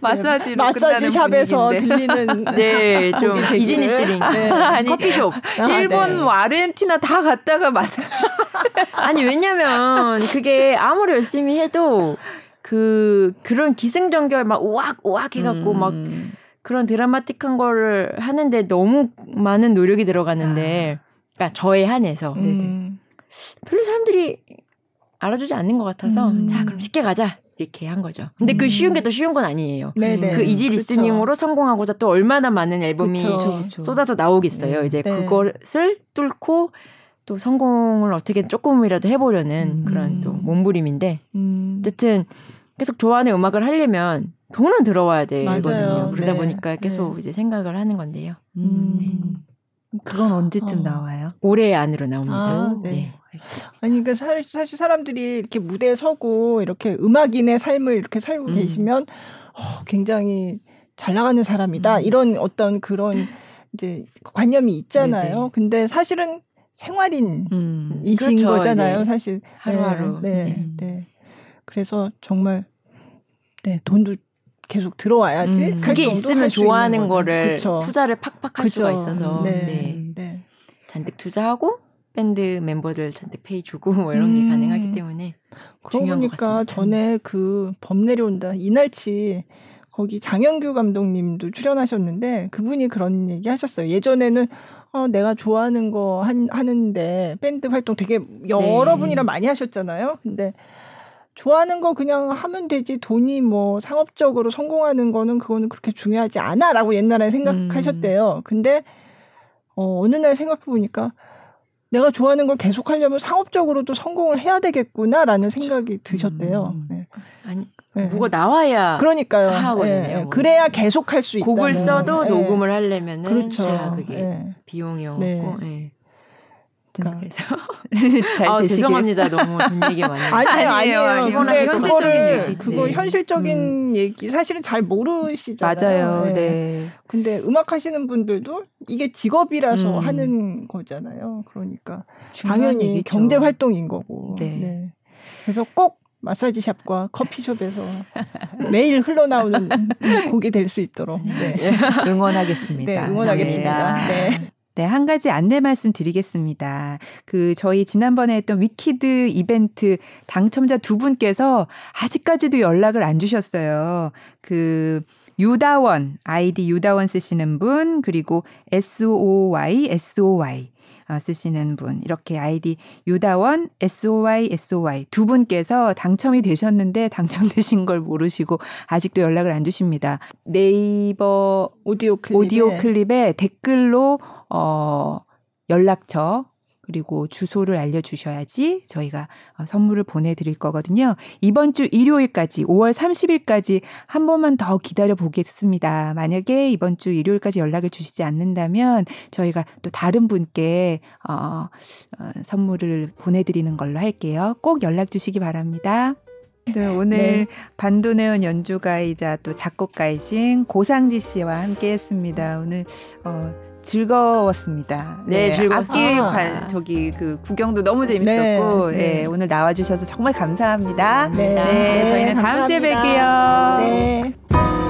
마사지로 마사지 끝 나는 샵에서 분위기인데. 들리는 네, 좀 되기를. 이지니스링 네. 아니, 커피숍. 아, 일본, 네. 아르헨티나 다 갔다가 마사지. 아니 왜냐면 그게 아무리 열심히 해도 그 그런 기승전결 막 우악 우악 해갖고 막 음. 그런 드라마틱한 거를 하는데 너무 많은 노력이 들어가는데, 그러니까 저에 한해서 음. 별로 사람들이 알아주지 않는 것 같아서 음. 자 그럼 쉽게 가자 이렇게 한 거죠. 근데 그 쉬운 게 또 쉬운 건 아니에요. 네네. 그 이지 그쵸. 리스닝으로 성공하고자 또 얼마나 많은 앨범이 그쵸. 그쵸. 쏟아져 나오겠어요. 이제 네. 그것을 뚫고 또 성공을 어떻게 조금이라도 해보려는 음. 그런 또 몸부림인데 음. 어쨌든 계속 좋아하는 음악을 하려면 돈은 들어와야. 되거든요. 그러다 네. 보니까 계속 네. 이제 생각을 하는 건데요. 음. 그건 언제쯤 어. 나와요? 올해 안으로 나옵니다. 아, 네. 네. 아니 그러니까 사- 사실 사람들이 이렇게 무대에 서고 이렇게 음악인의 삶을 이렇게 살고 음. 계시면 어, 굉장히 잘 나가는 사람이다 음. 이런 어떤 그런 이제 관념이 있잖아요. 네네. 근데 사실은 생활인 음. 이신 그렇죠, 거잖아요, 이제 사실. 하루하루. 네, 네, 네. 네. 그래서 정말 네 돈도 계속 들어와야지. 음. 그게 활동도 있으면 좋아하는. 거를 그쵸. 투자를 팍팍 할 수가 그쵸. 있어서 네, 네. 네. 잔뜩 투자하고 밴드 멤버들 페이 주고 뭐 이런 게 음. 가능하기 때문에 그러고 보니까. 전에 그 범 내려온다 이날치 거기 장영규 감독님도 출연하셨는데 그분이 그런 얘기 하셨어요. 예전에는 어, 내가 좋아하는 거 한, 하는데 밴드 활동 되게 여러 네. 분이랑 많이 하셨잖아요. 근데 좋아하는 거 그냥 하면 되지 돈이 뭐 상업적으로 성공하는 거는 그거는 그렇게 중요하지 않아라고 옛날에 생각하셨대요. 근데 어, 어느 날 생각해 보니까 내가 좋아하는 걸 계속 하려면 상업적으로도 성공을 해야 되겠구나라는 생각이 드셨대요. 음. 네. 아니 네. 뭐가 나와야 그러니까요. 하거든요. 뭐. 그래야 계속 할 수 있다. 곡을 써도 예. 녹음을 하려면은 그렇죠. 자 그게 예. 비용이 없고 네. 예. 그러니까. 그래서 잘 아, 되시길. 죄송합니다 너무 돈 얘기 많이 아니에요, 아니에요, 아니에요. 근데 그거를 얘기지. 그거 현실적인 얘기 사실은 잘 모르시잖아요. 맞아요. 예. 네. 근데 음악 하시는 분들도 이게 직업이라서 음. 하는 거잖아요. 그러니까 당연히 얘기죠. 경제 활동인 거고. 네. 그래서 꼭 마사지 샵과 커피숍에서 매일 흘러나오는 곡이 될 수 있도록 네, 응원하겠습니다. 네 응원하겠습니다. 네. 네, 한 가지 안내 말씀 드리겠습니다. 그, 저희 지난번에 했던 위키드 이벤트 당첨자 두 분께서 아직까지도 연락을 안 주셨어요. 그, 유다원, 아이디 유다원 쓰시는 분, 그리고 SOY, SOY. 어, 쓰시는 분 이렇게 아이디 유다원 SOY SOY 두 분께서 당첨이 되셨는데 당첨되신 걸 모르시고 아직도 연락을 안 주십니다. 네이버 오디오 클립 오디오 클립에 댓글로 어 연락처 그리고 주소를 알려주셔야지 저희가 어, 선물을 보내드릴 거거든요. 이번 주 일요일까지 5월 30일까지 한 번만 더 기다려 보겠습니다. 만약에 이번 주 일요일까지 연락을 주시지 않는다면 저희가 또 다른 분께 어, 어, 선물을 보내드리는 걸로 할게요. 꼭 연락 주시기 바랍니다. 네, 오늘 네. 반도네온 연주가이자 또 작곡가이신 고상지 씨와 함께 했습니다. 오늘 어, 즐거웠습니다. 네, 즐거웠어요. 악기 관, 저기 그 구경도 너무 재밌었고, 네, 네, 네. 오늘 나와주셔서 정말 감사합니다. 네, 네, 저희는 다음 주에 감사합니다. 뵐게요. 네.